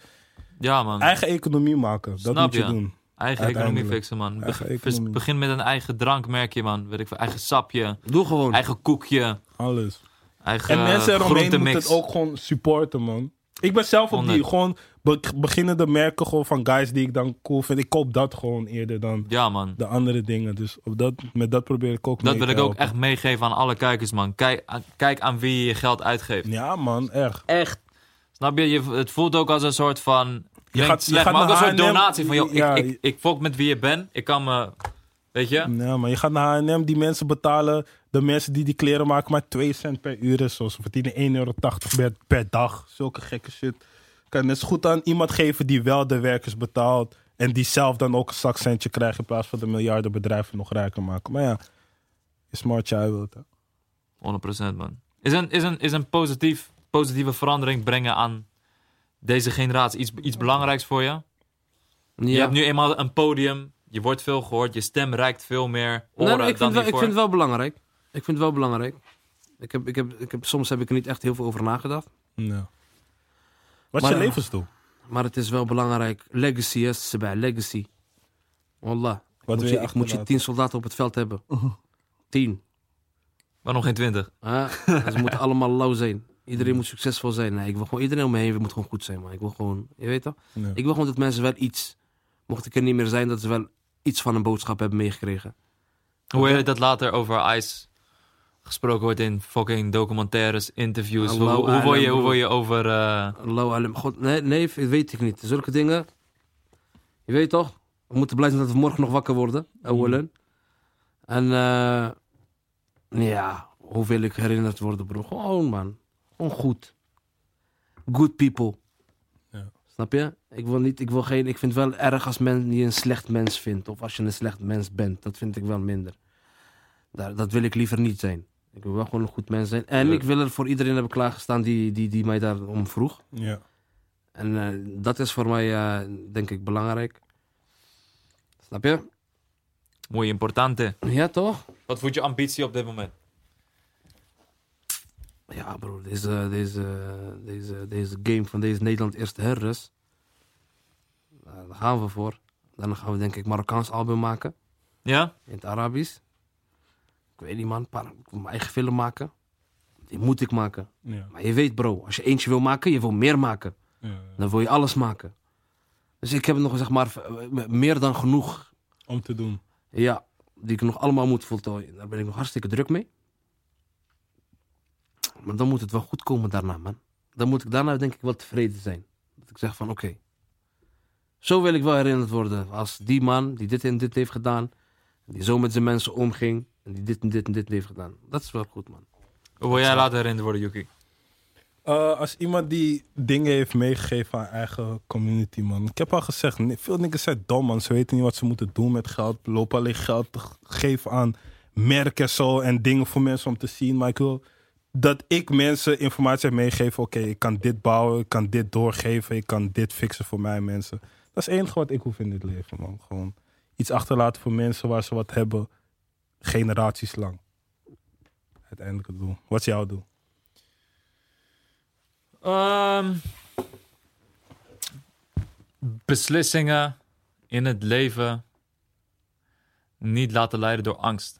A: Ja, man.
C: Eigen economie maken, dat
A: Snap
C: moet je
A: je.
C: doen.
A: Eigen economie fixen, man.
C: Eigen economie.
A: Begin met een eigen drankmerkje, man. Weet ik veel. Eigen sapje,
B: Doe gewoon.
A: eigen koekje,
C: Alles.
A: eigen
C: En mensen eromheen moeten het ook gewoon supporten, man. Ik ben zelf ook die gewoon beginnende merken gewoon van guys die ik dan cool vind. Ik koop dat gewoon eerder dan
A: Ja, man.
C: de andere dingen. Dus op dat, met dat probeer ik ook
A: Dat wil ik ook echt meegeven aan alle kijkers, man. Kijk, aan- kijk aan wie je je geld uitgeeft.
C: Ja, man, echt.
A: Echt. Snap je? je? Het voelt ook als een soort van... Je
C: gaat- je gaat
A: maar ook een soort
C: H&M,
A: donatie van... Joh,
C: ja,
A: ik, ik, ik fok met wie je bent. Ik kan me... Weet je?
C: Ja, maar je gaat naar H&M, die mensen betalen, de mensen die die kleren maken, maar 2 cent per uur is zo. Ze verdienen 1,80 euro per, per dag. Zulke gekke shit. Kan zo goed aan iemand geven die wel de werkers betaalt en die zelf dan ook een zakcentje krijgt in plaats van de miljarden bedrijven nog rijker maken. Maar ja, je smart jij wilt. Hè?
A: 100% man. Is een, is een, is een positief, positieve verandering brengen aan deze generatie iets, iets belangrijks voor je? Je hebt nu eenmaal een podium. Je wordt veel gehoord. Je stem reikt veel meer
B: Nee,
A: oren
B: nee, ik,
A: dan
B: vind wel, ik vind het wel belangrijk. Ik vind het wel belangrijk. Ik heb, ik heb, ik heb, soms heb ik er niet echt heel veel over nagedacht.
C: Ja. Wat is
B: Maar-
C: je levensdoel?
B: Maar het is wel belangrijk. Legacy is bij legacy. Wallah.
C: Wat
B: moet je,
C: je
B: ik moet je tien soldaten op het veld hebben. Tien.
A: Maar nog geen twintig.
B: En ze moeten allemaal lauw zijn. Iedereen moet succesvol zijn. Nee, ik wil gewoon iedereen om me heen moet gewoon goed zijn. Maar ik wil gewoon, je weet toch?
C: Ja.
B: Ik wil gewoon dat mensen wel iets, mocht ik er niet meer zijn, dat ze wel iets van een boodschap hebben meegekregen.
A: Hoe je dat later over ICE gesproken wordt in fucking documentaires, interviews. Hoe,
B: Allahu
A: hoe, wil je, hoe
B: broer.
A: je over... eh.
B: God, nee, nee, weet ik niet. Zulke dingen. Je weet toch? We moeten blij zijn dat we morgen nog wakker worden. Awalan. En eh, ja, hoe wil ik herinnerd worden, bro? Gewoon, man. Gewoon goed. good people.
C: Ja.
B: Snap je? Ik wil niet, ik wil geen, ik vind het wel erg als men je een slecht mens vindt. Of als je een slecht mens bent. Dat vind ik wel minder. Daar, dat wil ik liever niet zijn. Ik wil wel gewoon een goed mens zijn. En
A: Ja.
B: ik wil er voor iedereen hebben klaargestaan die, die, die mij daarom vroeg.
C: Ja.
B: En eh, dat is voor mij, eh, denk ik, belangrijk. Snap je?
A: Muy importante.
B: Ja, toch?
A: Wat voelt je ambitie op dit moment?
B: Ja, bro, deze, deze, deze, deze game van deze Nederland eerste herres. Uh, daar gaan we voor. Dan gaan we denk ik Marokkaans album maken.
A: Ja?
B: In het Arabisch. Ik weet niet man, paar, ik wil mijn eigen film maken. Die moet ik maken.
C: Ja.
B: Maar je weet bro, als je eentje wil maken, je wil meer maken.
C: Ja.
B: Dan wil je alles maken. Dus ik heb nog zeg maar meer dan genoeg.
C: Om te doen.
B: Ja, die ik nog allemaal moet voltooien. Daar ben ik nog hartstikke druk mee. Maar dan moet het wel goed komen daarna, man. Dan moet ik daarna denk ik wel tevreden zijn. Dat ik zeg van oké. Zo wil ik wel herinnerd worden. Als die man die dit en dit heeft gedaan. Die zo met zijn mensen omging. En die dit en dit en dit heeft gedaan. Dat is wel goed, man.
A: Hoe wil jij laten herinnerd worden, Yuki?
C: Eh, als iemand die dingen heeft meegegeven aan eigen community, man. Ik heb al gezegd, veel niggas zijn dom, man. Ze weten niet wat ze moeten doen met geld. Lopen alleen geld geven aan merken en zo. En dingen voor mensen om te zien. Maar ik wil dat ik mensen informatie heb meegegeven. Oké, ik kan dit bouwen, ik kan dit doorgeven. Ik kan dit fixen voor mij, mensen. Dat is het enige wat ik hoef in dit leven, man. Gewoon iets achterlaten voor mensen waar ze wat hebben. Generaties lang. Uiteindelijk het doel. Wat is jouw doel?
A: Ehm, beslissingen in het leven niet laten leiden door angst,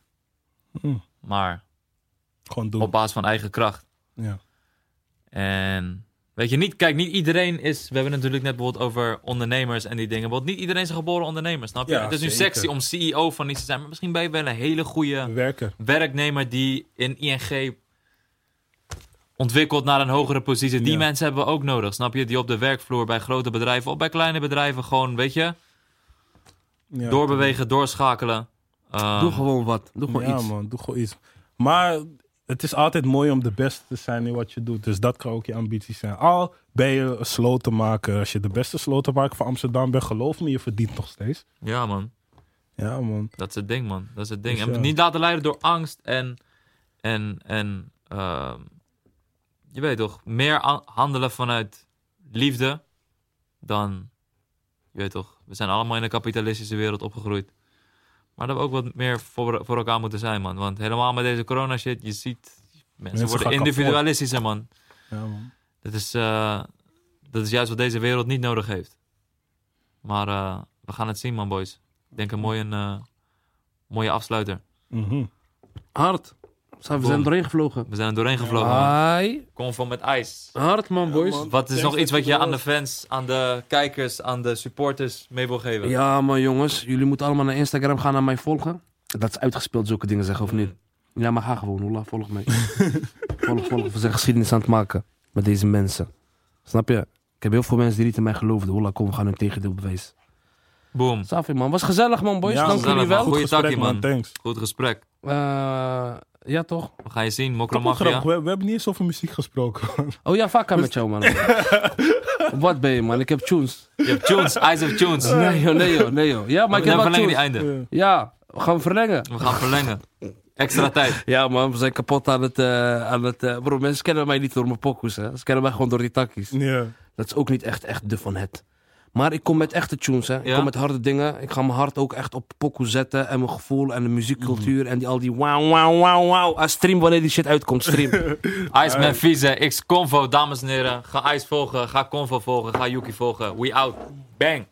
C: Hm,
A: maar
C: Gewoon doen.
A: op basis van eigen kracht.
C: Ja.
A: En weet je, niet, kijk, niet iedereen is. We hebben het natuurlijk net bijvoorbeeld over ondernemers en die dingen. Bijvoorbeeld, niet iedereen is een geboren ondernemer, snap je?
C: Ja,
A: het is nu
C: zeker.
A: sexy om CEO van iets te zijn, maar misschien ben je wel een hele goede
C: Werken.
A: werknemer die in ING ontwikkelt naar een hogere positie. Die
C: Ja.
A: mensen hebben we ook nodig, snap je? Die op de werkvloer bij grote bedrijven of bij kleine bedrijven gewoon, weet je,
C: Ja,
A: doorbewegen, doorschakelen.
B: Doe gewoon wat. Doe gewoon
C: ja,
B: iets.
C: man, doe gewoon iets. Maar het is altijd mooi om de beste te zijn in wat je doet. Dus dat kan ook je ambitie zijn. Al ben je een slotenmaker. Als je de beste slotenmaker van Amsterdam bent, geloof me, je verdient nog steeds.
A: Ja, man.
C: Ja, man.
A: Dat is het ding, man. Dat is het ding.
C: Dus
A: en niet laten leiden door angst en, en, en ehm, je weet toch, meer handelen vanuit liefde dan, je weet toch, we zijn allemaal in een kapitalistische wereld opgegroeid. Maar dat we ook wat meer voor, voor elkaar moeten zijn, man. Want helemaal met deze corona shit, je ziet, mensen,
C: Mensen
A: worden individualistischer, man.
C: Ja, man.
A: Dat is, eh, dat is juist wat deze wereld niet nodig heeft. Maar eh, we gaan het zien, man, boys. Ik denk een mooie, eh, mooie afsluiter.
C: Mhm.
B: Hard. Zo, we zijn doorheen gevlogen.
A: We zijn er doorheen gevlogen. man.
B: Hai.
A: Convo met ijs.
B: Hard man, boys.
C: man.
A: Wat is
C: Thanks
A: nog iets wat je aan de fans, aan de kijkers, aan de supporters mee wil geven?
B: Ja, man, jongens. Jullie moeten allemaal naar Instagram gaan en mij volgen. Dat is uitgespeeld, zulke dingen zeggen, of niet? Ja, maar ga gewoon, Oela. Volg mij. volg, volg. We zijn geschiedenis aan het maken met deze mensen. Snap je? Ik heb heel veel mensen die niet in mij geloofden. Oela, kom, we gaan hun tegendeel bewijzen.
A: Boom.
B: Safi, man. Was gezellig, man, boys.
C: Ja,
B: Dank
A: gezellig,
B: jullie wel.
A: Goeie
C: Goed gesprek,
A: takkie, man.
C: Thanks.
A: Goed gesprek.
B: Eh, ja, toch?
A: We gaan je zien, Mokro
C: Kapot
A: Mafia.
C: grappig. We, we hebben niet eens over muziek gesproken.
B: Oh ja, vakka met jou, man. Wat ben je, man? Ik heb tunes.
A: Je hebt tunes, Eyes of Tunes.
B: Nee, joh, nee, joh, nee, joh. Ja, maar ik heb
A: die
B: tunes.
A: einde.
B: Ja, we gaan verlengen.
A: We gaan verlengen. Extra tijd.
B: Ja, man, we zijn kapot aan het. eh, aan het eh, bro, mensen kennen mij niet door mijn pokoes, hè. Ze kennen mij gewoon door die takkies.
C: Ja.
B: Dat is ook niet echt, echt de van het. Maar ik kom met echte tunes, hè. Ik
A: Ja?
B: kom met harde dingen. Ik ga mijn hart ook echt op pokoe zetten. En mijn gevoel en de muziekcultuur. En die, al die wauw, wauw, wauw, wauw. Ah, stream wanneer die shit uitkomt, stream.
A: Iceman Vize, X Convo, dames en heren. Ga Ice volgen, ga Convo volgen, ga Yuki volgen. We out. Bang.